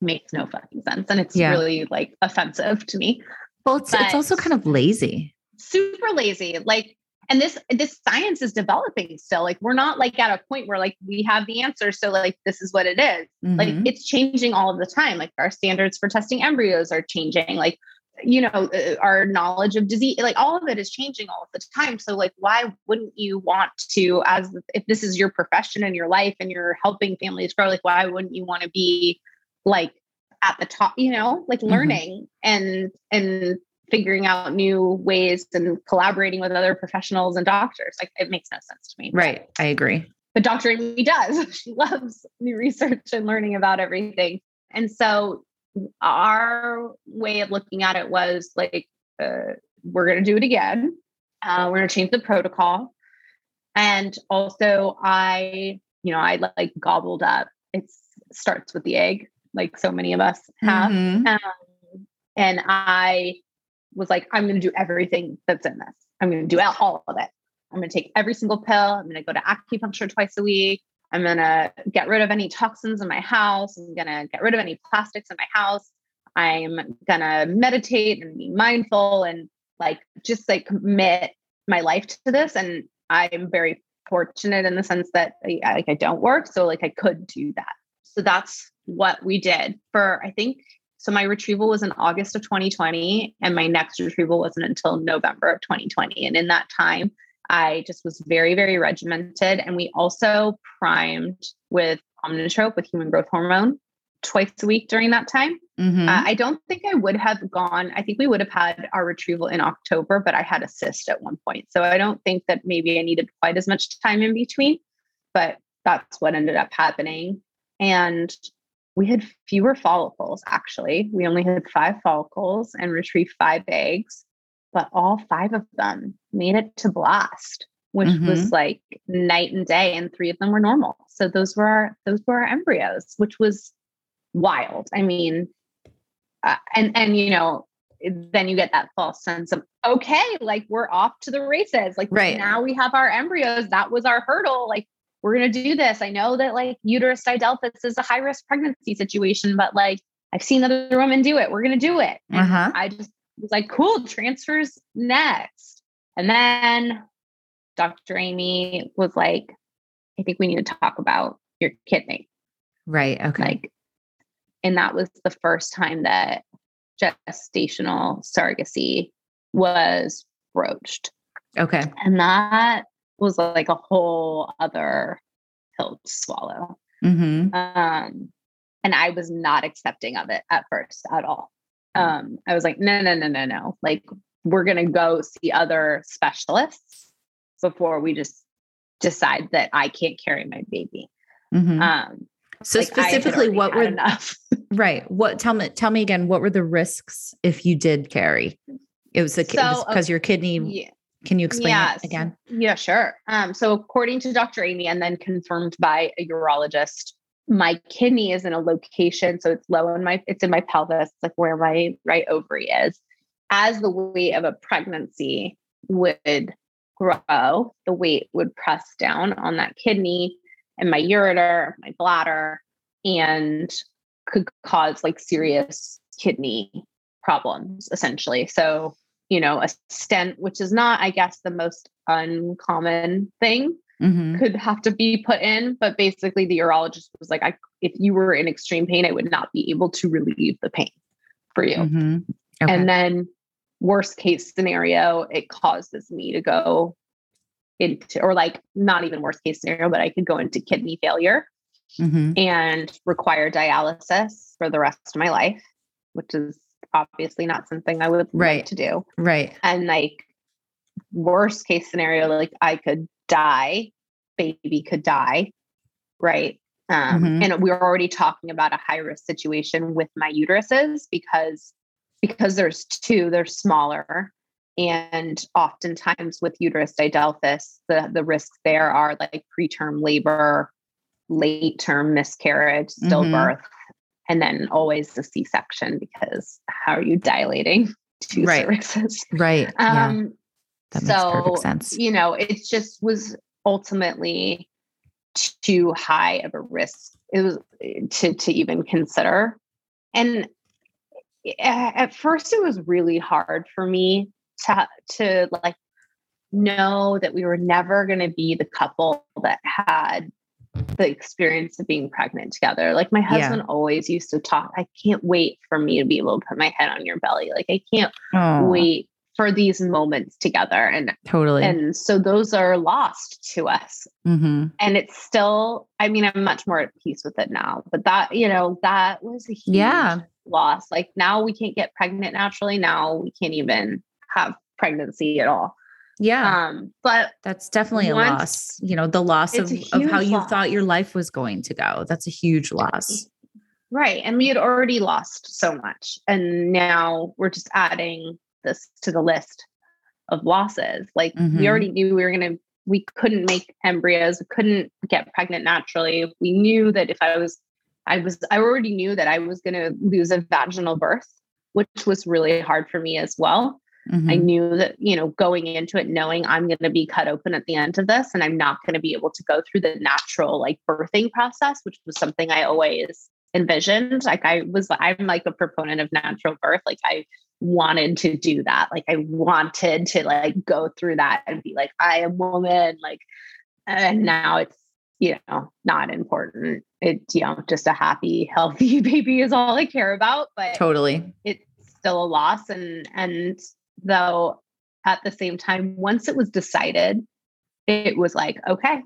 makes no fucking sense and it's Yeah. really like offensive to me Well, it's it's also kind of lazy. super lazy like and this this science is developing still like we're not like at a point where like we have the answer so like this is what it is like Mhm. it's changing all of the time like our standards for testing embryos are changing like you know uh, our knowledge of disease like all of it is changing all of the time so like why wouldn't you want to as if this is your profession and your life and you're helping families grow like why wouldn't you want to be like at the top you know like Mhm. learning and and figuring out new ways and collaborating with other professionals and doctors like it makes no sense to me right. I agree. but Dr. Aimee does. She loves new research and learning about everything. And so our way of looking at it was like, uh, we're going to do it again. Uh, we're going to change the protocol. And also, I, you know, I like gobbled up. It starts with the egg, like so many of us have. Mhm. Um, and I was like, I'm going to do everything that's in this. I'm going to do all of it. I'm going to take every single pill. I'm going to go to acupuncture twice a week. I'm going to get rid of any toxins in my house. I'm going to get rid of any plastics in my house. I'm going to meditate and be mindful and like just like commit my life to this. And I'm very fortunate in the sense that uh, I, like I don't work. So like I could do that. So that's what we did for, I think, so my retrieval was in August of 2020, and my next retrieval wasn't until November of 2020. And in that time, I just was very, very regimented. And we also primed with Omnitrope with human growth hormone twice a week during that time. Mhm. Uh, I don't think I would have gone. I think we would have had our retrieval in October, but I had a cyst at one point. So I don't think that maybe I needed quite as much time in between, but that's what ended up happening. And we had fewer follicles actually. We only had five follicles and retrieved five eggs, but all five of them made it to blast, which mm-hmm. was like night and day, and three of them were normal. So those were our, those were our embryos, which was wild. I mean, uh, and and you know, then you get that false sense of okay, like we're off to the races. Like right now we have our embryos. That was our hurdle. Like we're going to do this. I know that like uterus didelphys is a high risk pregnancy situation, but like I've seen other women do it. We're going to do it. Uh-huh. I just was like, cool, transfers next. And then Dr. Aimee was like, I think we need to talk about your kidney. Right. Okay. Like, and that was the first time that gestational surrogacy was broached. Okay. And that was like a whole other pill to swallow. Mm-hmm. Um, and I was not accepting of it at first at all. Um, I was like, no, no, no, no, no. Like, we're going to go see other specialists before we just decide that I can't carry my baby. Mm-hmm. Um, so like specifically, what were enough? right? What tell me? Tell me again. What were the risks if you did carry? It was because so, okay. your kidney yeah. Can you explain it again? Yeah, sure. Um, so according to Dr. Aimee, and then confirmed by a urologist, my kidney is in a location, so it's low in my, it's in my pelvis, like where my right ovary is. As the weight of a pregnancy would grow, the weight would press down on that kidney and my ureter, my bladder, and could cause like serious kidney problems essentially. So you know, a stent, which is not, I guess, the most uncommon thing, mm-hmm. could have to be put in. But basically, the urologist was like, I, if you were in extreme pain, I would not be able to relieve the pain for you. Mm-hmm. Okay. And then, worst case scenario, it causes me to go into, or like not even worst case scenario, but I could go into kidney failure mm-hmm. and require dialysis for the rest of my life, which is obviously not something I would right. like to do. Right. And like worst case scenario, like I could die, baby could die. Right. Um, mm-hmm. and we are already talking about a high risk situation with my uteruses because because there's two, they're smaller. And oftentimes with uterus didelphys, the, the risks there are like preterm labor, late term miscarriage, stillbirth, mm-hmm and then always the c-section because how are you dilating two right. cervixes right um yeah. that makes so, perfect sense you know it just was ultimately too high of a risk it was to to even consider and at first it was really hard for me to to like know that we were never going to be the couple that had the experience of being pregnant together. Like my husband yeah. always used to talk, I can't wait for me to be able to put my head on your belly. Like I can't oh. wait for these moments together. And totally. And so those are lost to us. Mm-hmm. And it's still, I mean, I'm much more at peace with it now, but that, you know, that was a huge yeah. loss. Like now we can't get pregnant naturally. Now we can't even have pregnancy at all. Yeah. Um, but that's definitely a loss. You know, the loss of, of how you loss. thought your life was going to go. That's a huge loss. Right. And we had already lost so much. And now we're just adding this to the list of losses. Like mm-hmm. we already knew we were going to, we couldn't make embryos, we couldn't get pregnant naturally. We knew that if I was, I was, I already knew that I was going to lose a vaginal birth, which was really hard for me as well. Mm-hmm. I knew that, you know, going into it, knowing I'm going to be cut open at the end of this and I'm not going to be able to go through the natural like birthing process, which was something I always envisioned. Like I was, I'm like a proponent of natural birth. Like I wanted to do that. Like I wanted to like go through that and be like, I am woman. Like, and now it's, you know, not important. It's, you know, just a happy, healthy baby is all I care about. But totally. It's still a loss. And, and though at the same time once it was decided it was like okay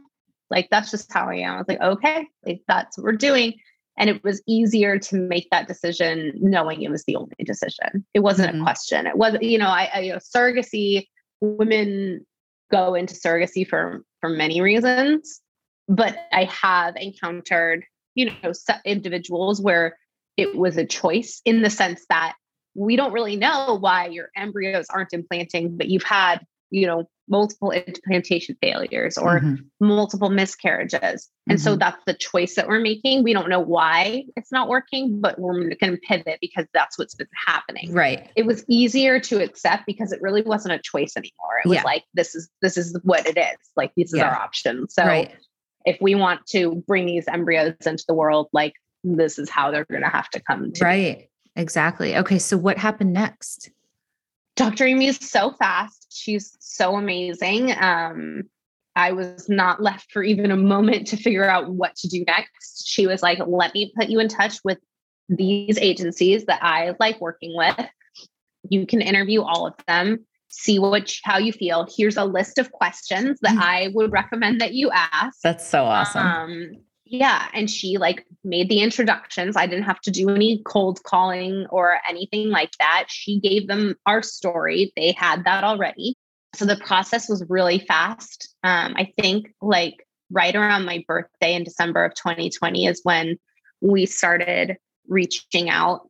like that's just how i am. I was like okay like that's what we're doing. And it was easier to make that decision knowing it was the only decision. It wasn't mm-hmm. a question. It was you know I, I you know surrogacy women go into surrogacy for for many reasons but i have encountered you know individuals where it was a choice in the sense that we don't really know why your embryos aren't implanting, but you've had, you know, multiple implantation failures or mm-hmm. multiple miscarriages. And mm-hmm. so that's the choice that we're making. We don't know why it's not working, but we're going to pivot because that's what's been happening. Right. It was easier to accept because it really wasn't a choice anymore. It was yeah. like this is this is what it is. Like this is yeah. our option. So right. if we want to bring these embryos into the world, like this is how they're going to have to come to right exactly. Okay so what happened next? Dr aimee is so fast. She's so amazing. Um i was not left for even a moment to figure out what to do next. She was like let me put you in touch with these agencies that i like working with. You can interview all of them see what how you feel. Here's a list of questions that mm. i would recommend that you ask. That's so awesome. Um, yeah and she like made the introductions. I didn't have to do any cold calling or anything like that. She gave them our story. They had that already. So the process was really fast. Um, i think like right around my birthday in december of 2020 is when we started reaching out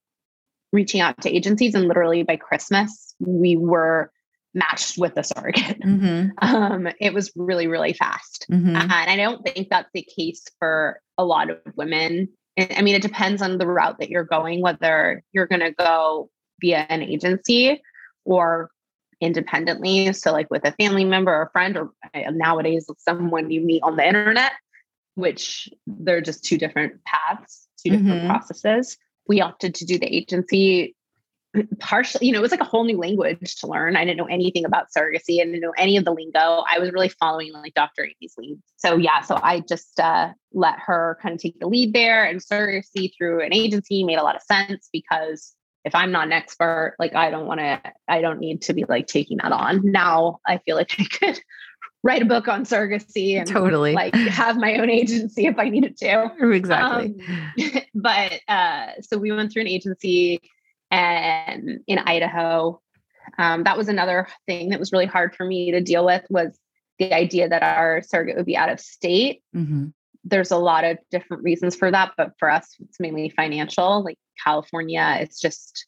reaching out to agencies and literally by christmas we were matched with the surrogate. Mm-hmm. Um, it was really, really fast. Mm-hmm. And I don't think that's the case for a lot of women. I mean, it depends on the route that you're going, whether you're going to go via an agency or independently. So, like with a family member or friend, or uh, nowadays someone you meet on the internet, which they're just two different paths, 2 different mm-hmm. processes. We opted to do the agency partially, you know, it was like a whole new language to learn. I didn't know anything about surrogacy. I didn't know any of the lingo. I was really following like Dr. Aimee's lead. So yeah, so I just uh, let her kind of take the lead there and surrogacy through an agency made a lot of sense because if I'm not an expert, like I don't want to, I don't need to be like taking that on. Now I feel like I could write a book on surrogacy and totally like have my own agency if I needed to. Exactly. Um, but uh, so we went through an agency and in Idaho. Um, that was another thing that was really hard for me to deal with was the idea that our surrogate would be out of state. Mm-hmm. There's a lot of different reasons for that, but for us, it's mainly financial. Like California, it's just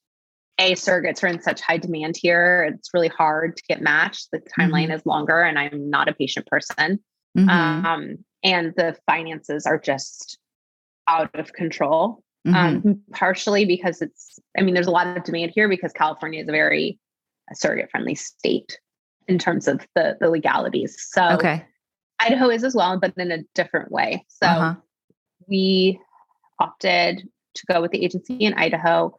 a surrogates are in such high demand here. It's really hard to get matched. The timeline mm-hmm. is longer, and I'm not a patient person. Mm-hmm. Um, and the finances are just out of control. Um, mm-hmm. um, partially because it's, I mean, there's a lot of demand here because California is a very surrogate friendly state in terms of the, the legalities. So okay. Idaho is as well, but in a different way. So uh-huh. we opted to go with the agency in Idaho.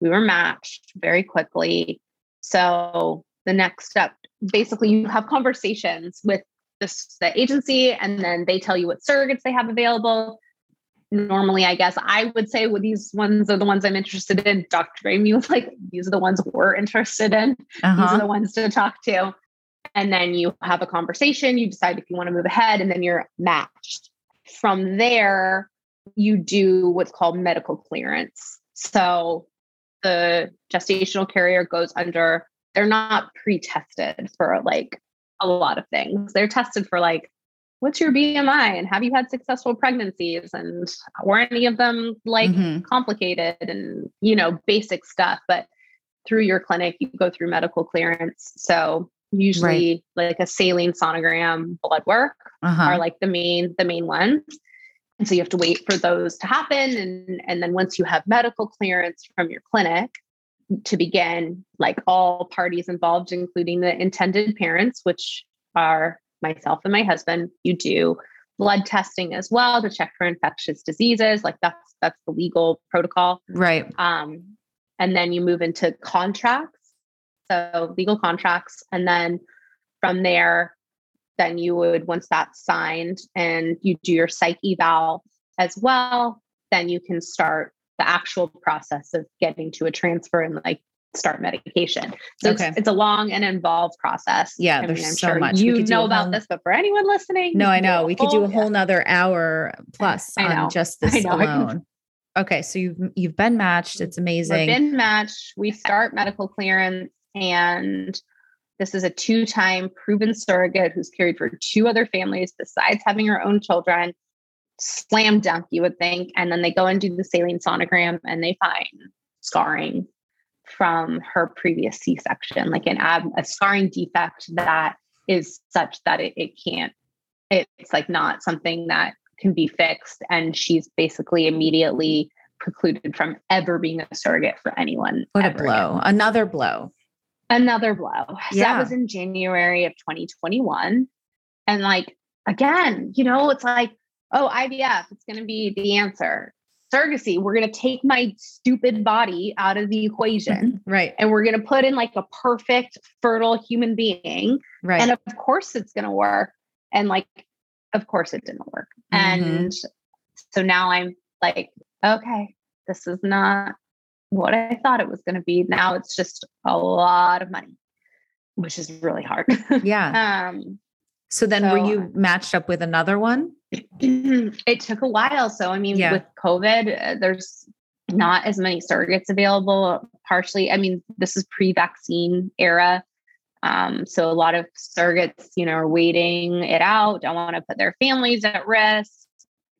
We were matched very quickly. So the next step, basically, you have conversations with this, the agency, and then they tell you what surrogates they have available normally i guess i would say well, these ones are the ones i'm interested in. Dr aimee was like these are the ones we're interested in. Uh-huh. these are uh-huh. the ones to talk to. And then you have a conversation you decide if you want to move ahead and then you're matched. From there you do what's called medical clearance. So the gestational carrier goes under they're not pre-tested for like a lot of things. They're tested for like what's your BMI and have you had successful pregnancies and were any of them like mm-hmm. complicated and you know basic stuff but through your clinic you go through medical clearance so usually right. like a saline sonogram blood work uh-huh. are like the main the main ones and so you have to wait for those to happen and and then once you have medical clearance from your clinic to begin like all parties involved including the intended parents which are myself and my husband, you do blood testing as well to check for infectious diseases. Like that's that's the legal protocol. Right. Um, and then you move into contracts. So legal contracts. And then from there, then you would, once that's signed and you do your psych eval as well, then you can start the actual process of getting to a transfer and like start medication. So okay. it's, it's, a long and involved process. Yeah, I there's mean, I'm so sure much. You know about whole... this, but for anyone listening, no, I know we could do a whole nother hour plus on just this alone. Okay, so you've you've been matched. It's amazing. We've been matched. We start medical clearance, and this is a two-time proven surrogate who's cared for two other families besides having her own children. slam dunk, you would think. And then they go and do the saline sonogram and they find scarring from her previous C section, like an ab, a scarring defect that is such that it, it can't, it's like not something that can be fixed. And she's basically immediately precluded from ever being a surrogate for anyone. What a blow. Again. Another blow. Another blow. So that was in January of 2021. And like, again, you know, it's like, oh, IVF, it's going to be the answer. Surrogacy, we're going to take my stupid body out of the equation. right. And we're going to put in like a perfect, fertile human being. Right. And of course it's going to work. And like, of course it didn't work. Mm-hmm. And so now I'm like, okay, this is not what I thought it was going to be. Now it's just a lot of money, which is really hard. Yeah. um, so then so, were you matched up with another one? It took a while. So, I mean, yeah. with COVID, uh, there's not as many surrogates available. Partially, I mean, this is pre vaccine era. Um, so a lot of surrogates, you know, are waiting it out, don't want to put their families at risk.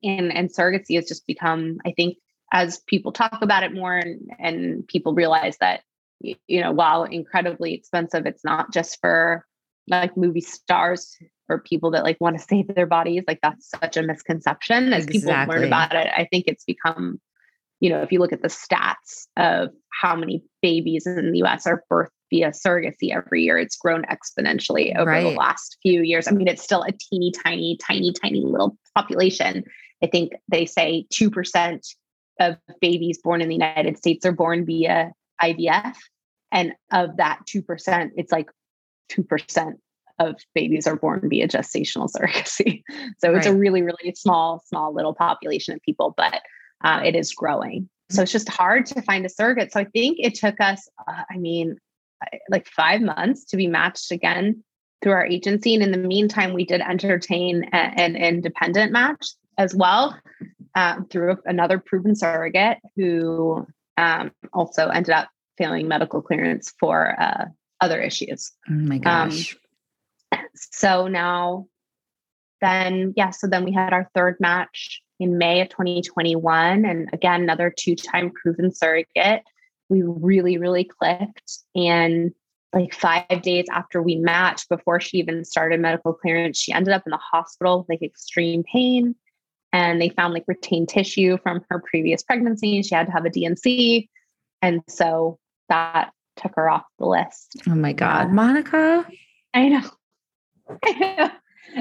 And, and surrogacy has just become, I think, as people talk about it more and, and people realize that, you know, while incredibly expensive, it's not just for like movie stars or people that like want to save their bodies. Like that's such a misconception as exactly. people learn about it. I think it's become, you know, if you look at the stats of how many babies in the US are birthed via surrogacy every year, it's grown exponentially over right. the last few years. I mean, it's still a teeny tiny, tiny, tiny little population. I think they say 2% of babies born in the United States are born via IVF. And of that 2%, it's like 2% of babies are born via gestational surrogacy. So right. it's a really, really small, small little population of people, but uh, it is growing. So it's just hard to find a surrogate. So I think it took us, uh, I mean, like five months to be matched again through our agency. And in the meantime, we did entertain a, an independent match as well um, through another proven surrogate who um, also ended up failing medical clearance for uh, other issues. Oh my um, gosh. Um, so now, then, yeah, so then we had our third match in May of 2021. And again, another two time proven surrogate. We really, really clicked. And like five days after we matched, before she even started medical clearance, she ended up in the hospital with like extreme pain. And they found like retained tissue from her previous pregnancy. She had to have a D&C. And so that took her off the list. Oh my God, Monica. I know.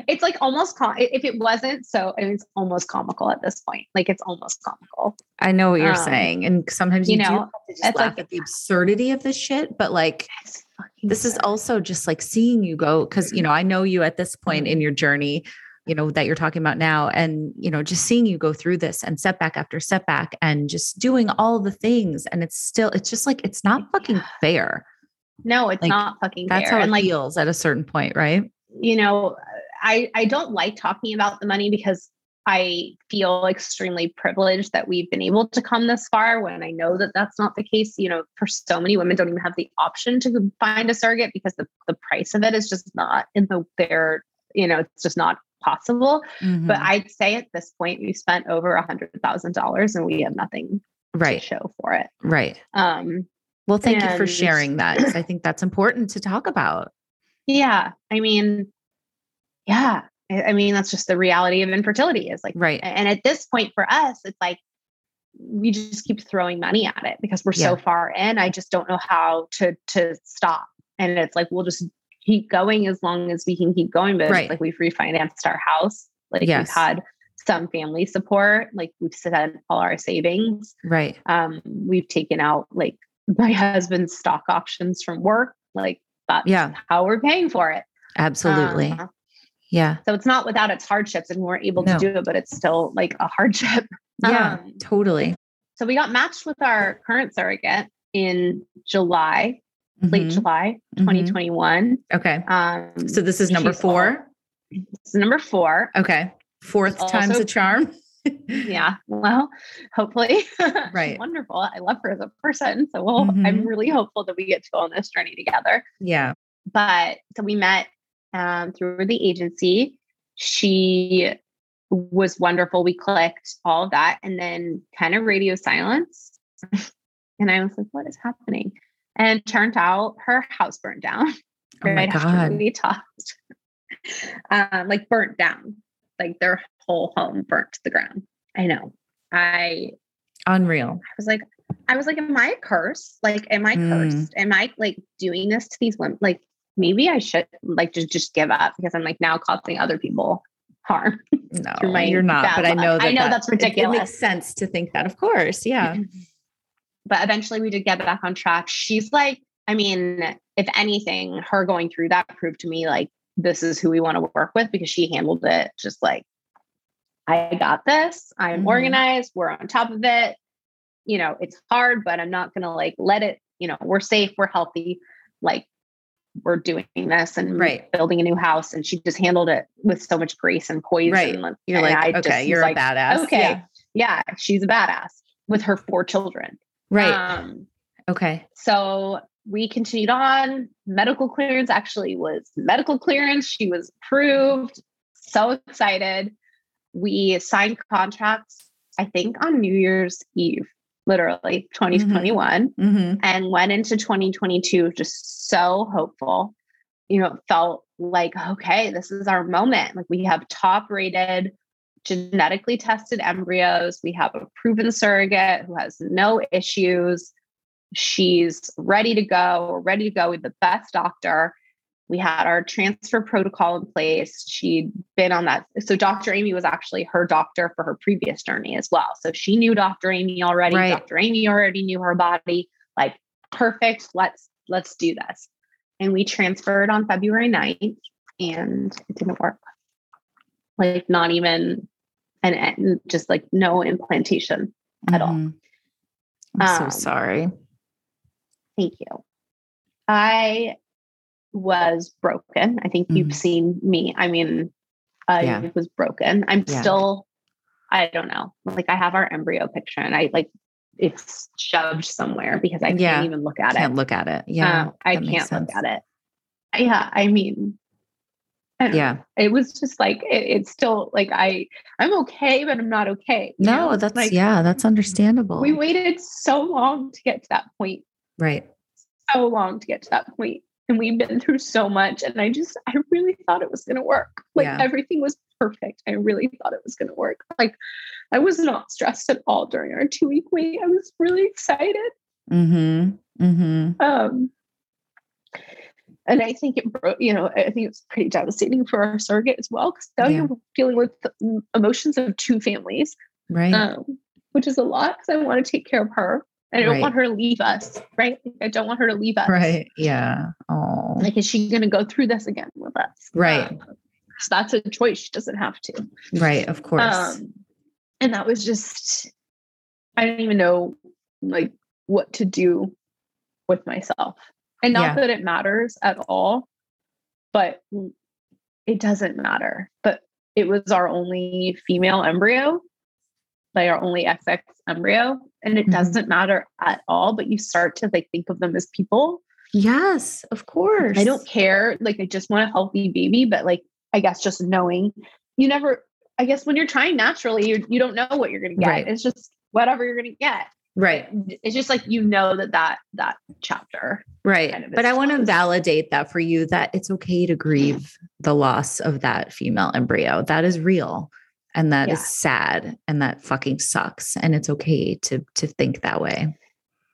it's like almost com- if it wasn't so I mean, it's almost comical at this point like it's almost comical i know what you're um, saying and sometimes you, you know just laugh like, at the absurdity of this shit but like this is also just like seeing you go because you know i know you at this point mm-hmm. in your journey you know that you're talking about now and you know just seeing you go through this and setback after setback and just doing all the things and it's still it's just like it's not fucking fair no it's like, not fucking that's fair. how it and feels at a certain point right you know i i don't like talking about the money because I feel extremely privileged that we've been able to come this far when I know that that's not the case. You know, for so many women don't even have the option to find a surrogate because the, the price of it is just not in the their, you know, it's just not possible. Mm-hmm. But I'd say at this point, we spent over a hundred thousand dollars and we have nothing right. to show for it. Right. Um, well, thank you for sharing that. I think that's important to talk about. Yeah. I mean, yeah. I mean, that's just the reality of infertility is like, right. And at this point for us, it's like, we just keep throwing money at it because we're yeah. so far in. I just don't know how to to stop. And it's like we'll just keep going as long as we can keep going. But right. like we've refinanced our house, like yes. we've had some family support, like we've spent all our savings. Right. Um, we've taken out like my husband's stock options from work. Like that's yeah. how we're paying for it. Absolutely. Uh, yeah. So it's not without its hardships and we're able no. to do it, but it's still like a hardship. Yeah, um, totally. So we got matched with our current surrogate in July mm-hmm. late July 2021. Mm-hmm. Okay. Um, so this is number four. This is number four. Okay. Fourth also, time's a charm. yeah. Well, hopefully. Right. wonderful. I love her as a person. So we'll, mm-hmm. I'm really hopeful that we get to go on this journey together. Yeah. But so we met um, through the agency. She was wonderful. We clicked all of that and then kind of radio silence. and I was like, what is happening? And turned out her house burned down Oh my right after God. we talked. um, like burnt down, like their whole home burnt to the ground. I know. I Unreal. I was like, I was like, am I a curse? Like, am I Mm. cursed? Am I like doing this to these women? Like, maybe I should like just just give up because I'm like now causing other people harm. No, you're not. But I know that I know that- that's it- It, makes sense to think that, of course. Yeah. But eventually we did get back on track. She's like, I mean, if anything, her going through that proved to me like this is who we want to work with because she handled it just like I got this. I'm Mhm. organized. We're on top of it. You know, it's hard, but I'm not going to like let it, you know, we're safe, we're healthy. Like we're doing this and Right. building a new house. And she just handled it with so much grace and poise. Right. And, You're and like, I okay, you're like, a badass. Okay. Yeah. Yeah. She's a badass with her four children. Right. Um, okay. so we continued on. Medical clearance actually was medical clearance. She was approved. So excited. We signed contracts, I think, on New Year's Eve, literally 2021, hmm and went into 2022 just so hopeful. You know, it felt like, okay, this is our moment. Like we have top rated, genetically tested embryos. We have a proven surrogate who has no issues. She's ready to go. We're ready to go with the best doctor. We had our transfer protocol in place. She'd been on that. So Dr. Aimee was actually her doctor for her previous journey as well. So she knew Dr. Aimee already. Right. Dr. Aimee already knew her body. Like perfect. Let's let's do this. And we transferred on February 9th and it didn't work. Like not even and, and just like no implantation at all. Mhm. I'm Um, so sorry. Thank you. I was broken. I think Mhm. you've seen me. I mean, I Yeah. was broken. I'm Yeah. still, I don't know. Like I have our embryo picture and I like it's shoved somewhere because I Yeah. can't even look at Can't it. look at it. Yeah. Um, I can't look at it. Yeah. I mean, I don't know. Yeah. it was just like it, it's still like I I'm okay, but I'm not okay. No, know? that's like yeah, that's understandable. we waited so long to get to that point right. so long to get to that point and we've been through so much and i just i really thought it was going to work like Yeah. everything was perfect i really thought it was going to work like i was not stressed at all during our two week wait i was really excited Mm-hmm. Mm-hmm. um and i think it broke you know i think it was pretty devastating for our surrogate as well because now Yeah. you're dealing with the emotions of two families Right. um, which is a lot because i want to take care of her and i don't Right. want her to leave us right i don't want her to leave us right. Yeah. Oh. like is she going to go through this again with us Right. Um, so that's a choice she doesn't have to right. Of course. um and that was just i didn't even know like what to do with myself and not Yeah. that it matters at all but it doesn't matter but it was our only female embryo like our only xx embryo and it Mhm. doesn't matter at all but you start to like think of them as people yes. Of course. I don't care. Like, I just want a healthy baby, but like, I guess just knowing you never, I guess when you're trying naturally, you, you don't know what you're going to get. Right. It's just whatever you're going to get. Right. It's just like, you know, that that, that chapter. Right. kind of but I want to validate that for you that it's okay to grieve the loss of that female embryo. That is real. And that is Yeah. sad and that fucking sucks. And it's okay to to think that way.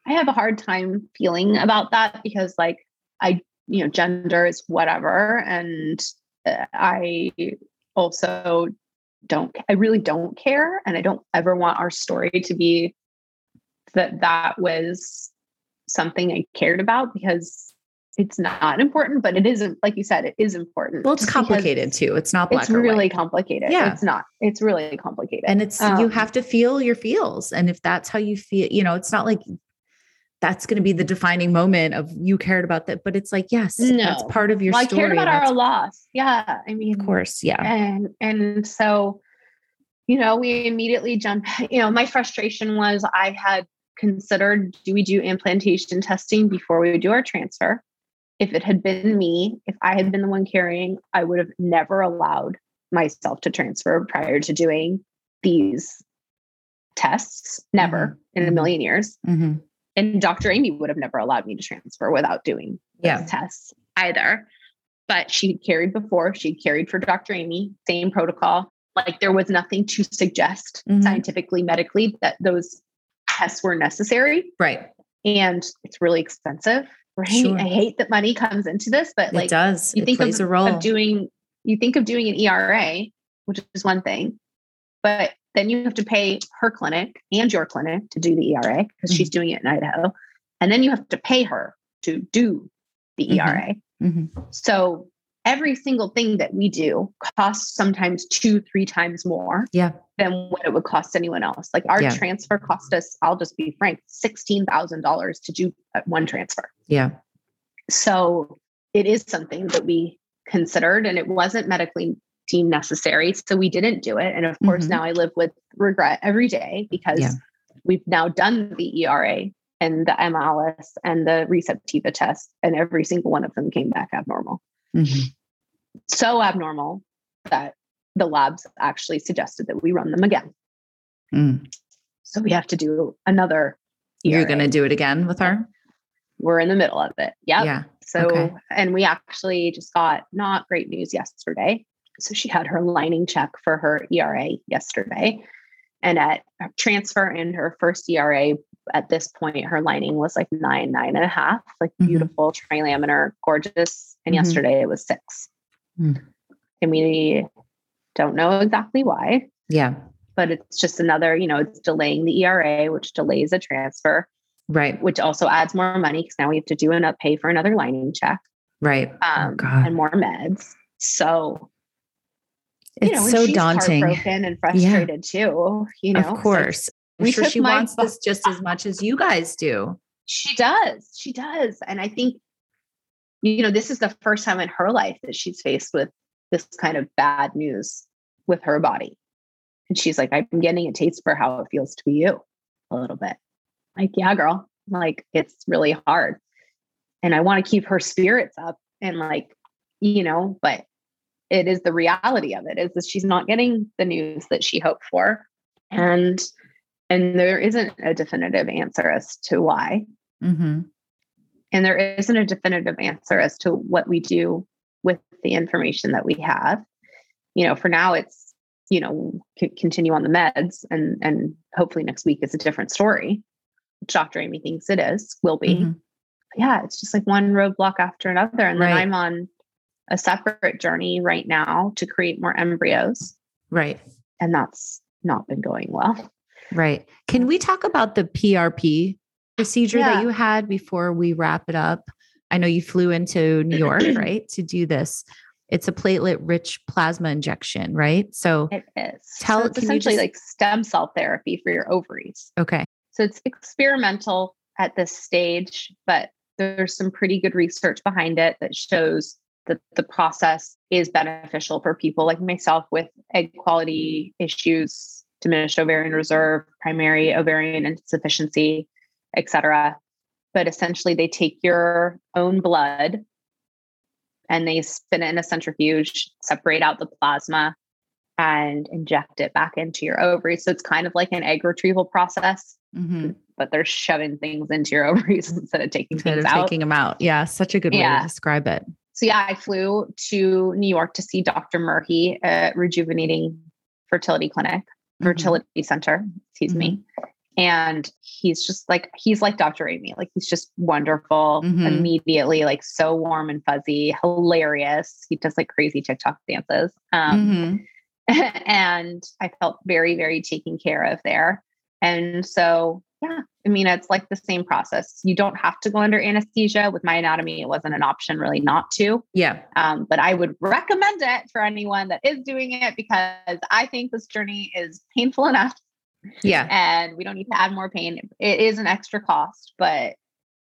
I have a hard time feeling about that because like I, you know, gender is whatever. And uh, I also don't, I really don't care. And I don't ever want our story to be that that was something I cared about because it's not important, but it isn't, like you said, it is important. Well, it's complicated too. It's not black It's really white. complicated. Yeah. It's not, it's really complicated. and it's you Um, have to feel your feels. And if that's how you feel, you know, it's not like that's going to be the defining moment of you cared about that, but it's like, yes, that's part of your well, story. I cared about our loss. Yeah. I mean, of course. Yeah. and and so you know we immediately jumped you know my frustration was i had considered do we do implantation testing before we do our transfer if it had been me if i had been the one carrying i would have never allowed myself to transfer prior to doing these tests. Never in a million years. Mhm. And Dr. Aimee would have never allowed me to transfer without doing Yeah. tests either. But she carried before, she carried for Dr. Aimee, same protocol. Like there was nothing to suggest Mhm. scientifically, medically that those tests were necessary. Right. And it's really expensive, right? Sure. I hate that money comes into this, but it like does. you it think plays of, a role. of doing you think of doing an ERA, which is one thing, but then you have to pay her clinic and your clinic to do the ERA because she's doing it in Idaho. And then you have to pay her to do the. ERA. Mhm. So every single thing that we do costs sometimes two, three times more Yeah. than what it would cost anyone else. Like our Yeah. transfer cost us, I'll just be frank, $16,000 to do uh, one transfer. Yeah. So it is something that we considered and it wasn't medically deemed necessary. So we didn't do it. And of course, Mhm. now I live with regret every day because Yeah. we've now done the ERA and the MLS and the receptiva test, and every single one of them came back abnormal. Mhm. So abnormal that the labs actually suggested that we run them again. Mm. So we have to do another. You're going to do it again with her? We're in the middle of it. Yep. Yeah. So, Okay. and we actually just got not great news yesterday. So she had her lining check for her ERA yesterday. And at transfer in her first ERA, at this point, her lining was like nine, nine and a half, like Mhm. beautiful trilaminar, gorgeous. And Mhm. yesterday it was six. Mm. And we don't know exactly why, Yeah. but it's just another, you know, it's delaying the ERA, which delays a transfer, Right. which also adds more money because now we have to do an up pay for another lining check Right. um, Oh, and more meds. So you It's know, so daunting. heartbroken and frustrated too. You know, of course. I'm we sure she my wants this just as much as you guys do. she does. She does, and I think you know this is the first time in her life that she's faced with this kind of bad news with her body, and she's like, "I'm getting a taste for how it feels to be you a little bit." Like, yeah, girl. Like, it's really hard, and I want to keep her spirits up and like, you know, but it is the reality of it is that she's not getting the news that she hoped for. And and there isn't a definitive answer as to why. Hmm and there isn't a definitive answer as to what we do with the information that we have. You know for now it's you know c- continue on the meds and and hopefully next week is a different story. Dr aimee thinks it is will be. Mhm. yeah it's just like one roadblock after another. And then i'm on a separate journey right now to create more embryos. Right. and that's not been going well. Right. Can we talk about the PRP procedure Yeah. that you had before we wrap it up? I know you flew into New York, right, to do this. It's a platelet rich plasma injection, right? So, it is Tell- so it's essentially just- like stem cell therapy for your ovaries okay. So it's experimental at this stage, but there's some pretty good research behind it that shows that the process is beneficial for people like myself with egg quality issues, diminished ovarian reserve, primary ovarian insufficiency, et cetera. But essentially, they take your own blood and they spin it in a centrifuge, separate out the plasma, and inject it back into your ovaries. So it's kind of like an egg retrieval process hmm but they're shoving things into your ovaries instead of taking Instead things of out. taking them out. Yeah. Such a good way to describe it. so yeah, I flew to New York to see Dr. Murphy at Rejuvenating Fertility Clinic, Mhm. Fertility Center, excuse me. And he's just like he's like Dr. Aimee, like he's just wonderful. Mhm. Immediately, like so warm and fuzzy, hilarious. He does like crazy TikTok dances. Um, Mhm. and I felt very, very taken care of there. And so, yeah, I mean, it's like the same process. You don't have to go under anesthesia. With my anatomy, it wasn't an option really not to. Yeah. Um, but I would recommend it for anyone that is doing it because I think this journey is painful enough Yeah. and we don't need to add more pain. It is an extra cost, but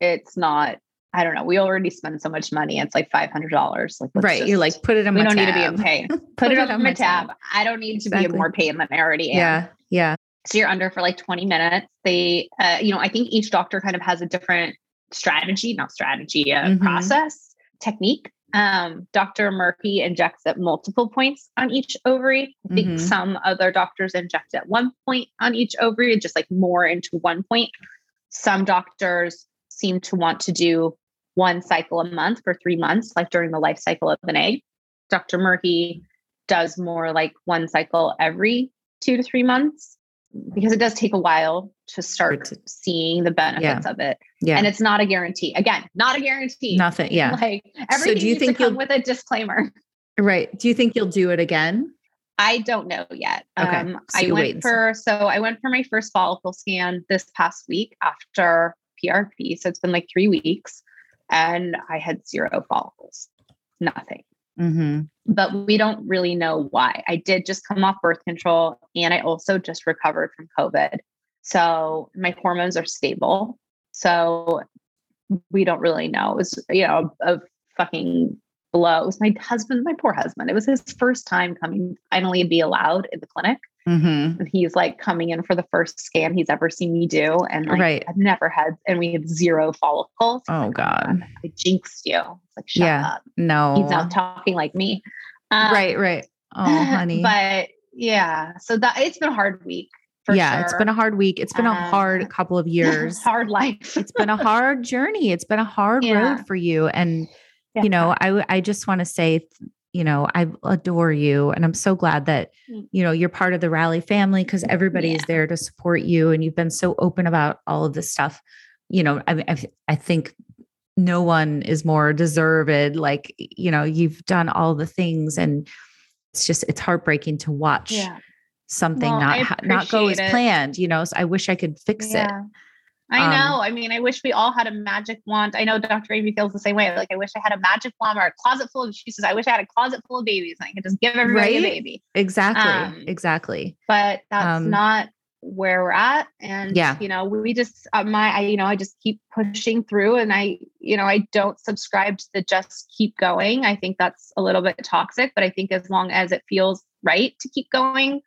it's not. I don't know. We already spend so much money. It's like five hundred dollars. Like let's right. You're like, put it on my tab. we don't need to be in pain. Put, it, on my tab. I don't need to be in more pain than I already am. Yeah. Yeah. So you're under for like 20 minutes. They, uh, you know, I think each doctor kind of has a different strategy, not strategy, uh, Mhm. process, technique Um, Dr. Murphy injects at multiple points on each ovary. I think Mhm. some other doctors inject at one point on each ovary, just like more into one point. Some doctors seem to want to do one cycle a month for three months, like during the life cycle of an egg. Dr. Murphy does more like one cycle every two to three months because it does take a while to start to- seeing the benefits of it. Yeah. And it's not a guarantee. Again, not a guarantee. Nothing. Yeah. Like everything do you needs think to come you'll- with a disclaimer. Right. Do you think you'll do it again? I don't know yet. Okay, Um, so I went for so I went for my first follicle scan this past week after PRP. So it's been like three weeks, and I had zero follicles, nothing. Mm-hmm. But we don't really know why. I did just come off birth control, and I also just recovered from COVID. So my hormones are stable. So we don't really know. It was you know a, a fucking blow. It was my husband, my poor husband. It was his first time coming finally to be allowed in the clinic. Mm-hmm. And he's like coming in for the first scan he's ever seen me do. And like Right. I've never had and we had zero follicles. He's Oh like, God. I jinxed you. It's like shut Yeah. up. No. He's not talking like me. Um, right. Right. Oh, honey. but yeah. So that it's been a hard week for yeah. sure. It's been a hard week. It's been a Um, hard couple of years. hard life. it's been a hard journey. It's been a hard Yeah. road for you. And, Yeah. you know, I, I just want to say, you know, I adore you. And I'm so glad that, Mm. you know, you're part of the rally family because everybody is Yeah. there to support you. And you've been so open about all of this stuff. You know, I, I, I think no one is more deserved. Like, you know, you've done all the things and it's just, it's heartbreaking to watch yeah. something Well, not, not go as it. planned, you know, so I wish I could fix it. I Um, know. I mean, I wish we all had a magic wand. I know Dr. Aimee feels the same way. Like, I wish I had a magic wand or a closet full of, she says, I wish I had a closet full of babies and I could just give everybody a baby. Exactly. Um, exactly. But that's Um, not where we're at. And, Yeah. you know, we just, uh, my, I, you know, I just keep pushing through and I, you know, I don't subscribe to the just keep going. I think that's a little bit toxic, but I think as long as it feels right to keep going,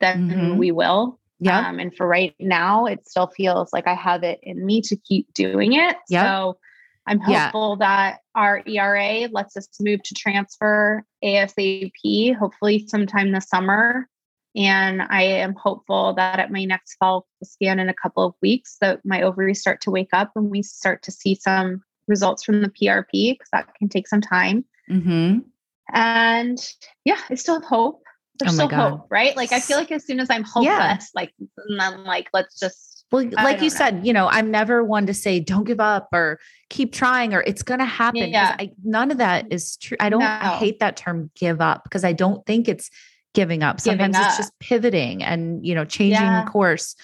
then Mhm. we will. Yeah. Um, and for right now, it still feels like I have it in me to keep doing it. Yep. So I'm Yeah. hopeful that our ERA lets us move to transfer ASAP, hopefully sometime this summer. And I am hopeful that at my next fall scan in a couple of weeks, that my ovaries start to wake up and we start to see some results from the PRP because that can take some time. mm-hmm. And yeah, I still have hope. There's Oh still God. hope, right? Like I feel like as soon as I'm hopeless, Yeah. like then like let's just Well, like you know. said, you know, I'm never one to say don't give up or keep trying or it's going to happen. Yeah. I, none of that is true. I don't, I hate that term give up because I don't think it's giving up. Giving Sometimes it's just pivoting and, you know, changing Yeah. course.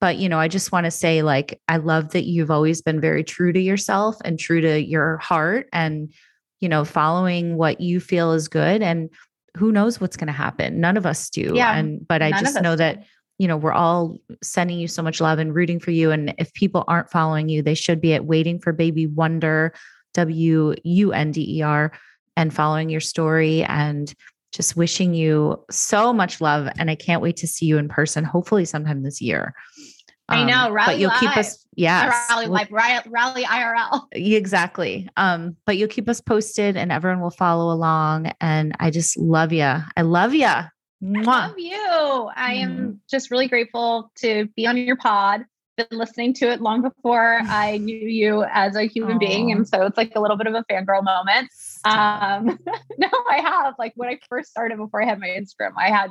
But, you know, I just want to say, like, I love that you've always been very true to yourself and true to your heart and, you know, following what you feel is good. And who knows what's going to happen? None of us do. Yeah, And, but I just know that you know, we're all sending you so much love and rooting for you. And if people aren't following you, they should be at Waiting for Baby Wunder, W U N D E R, and following your story and just wishing you so much love. And I can't wait to see you in person, hopefully sometime this year. I know, but rally you'll keep us, yes, rally live, IRL. Exactly. Um, but you'll keep us posted and everyone will follow along. And I just love you. I love you. I love you. I Mm. am just really grateful to be on your pod. Been listening to it long before I knew you as a human being. And so it's like a little bit of a fangirl moment. Um, no, I have. Like when I first started before I had my Instagram, I had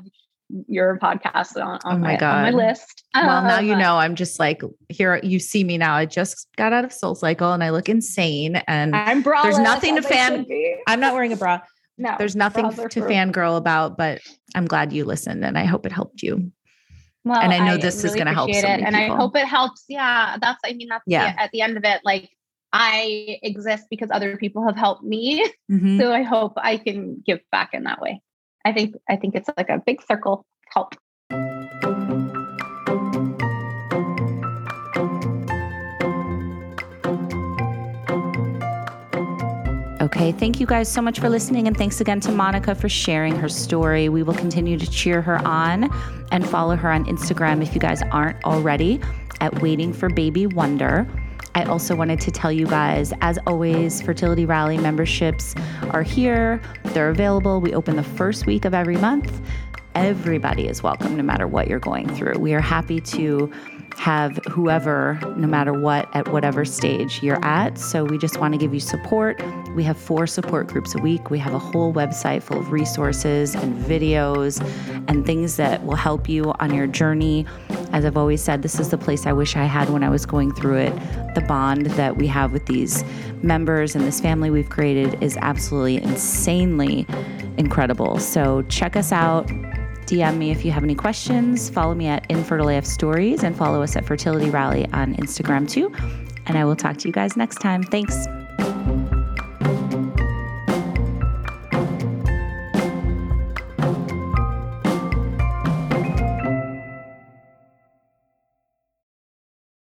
your podcast on, on, Oh my my, on my list. Well, now you Um, know I'm just like here. You see me now. I just got out of Soul Cycle and I look insane. And I'm braless, There's nothing to fan- I'm not wearing a bra. No, There's nothing to for- fangirl about, but I'm glad you listened and I hope it helped you. Well, And I know this is gonna help so it, and people. I hope it helps. Yeah, that's. I mean, that's Yeah. yeah. At the end of it, like I exist because other people have helped me. Mhm. So I hope I can give back in that way. I think. I think it's like a big circle help. Okay. Thank you guys so much for listening. And thanks again to Monica for sharing her story. We will continue to cheer her on and follow her on Instagram if you guys aren't already at Waiting for Baby Wunder. I also wanted to tell you guys, as always, Fertility Rally memberships are here. They're available. We open the first week of every month. Everybody is welcome, no matter what you're going through. We are happy to have whoever, no matter what, at whatever stage you're at. So we just want to give you support. We have four support groups a week. We have a whole website full of resources and videos and things that will help you on your journey. As I've always said, this is the place I wish I had when I was going through it. The bond that we have with these members and this family we've created is absolutely insanely incredible. So check us out. DM me if you have any questions. Follow me at Infertile AF Stories and follow us at Fertility Rally on Instagram too. And I will talk to you guys next time. Thanks.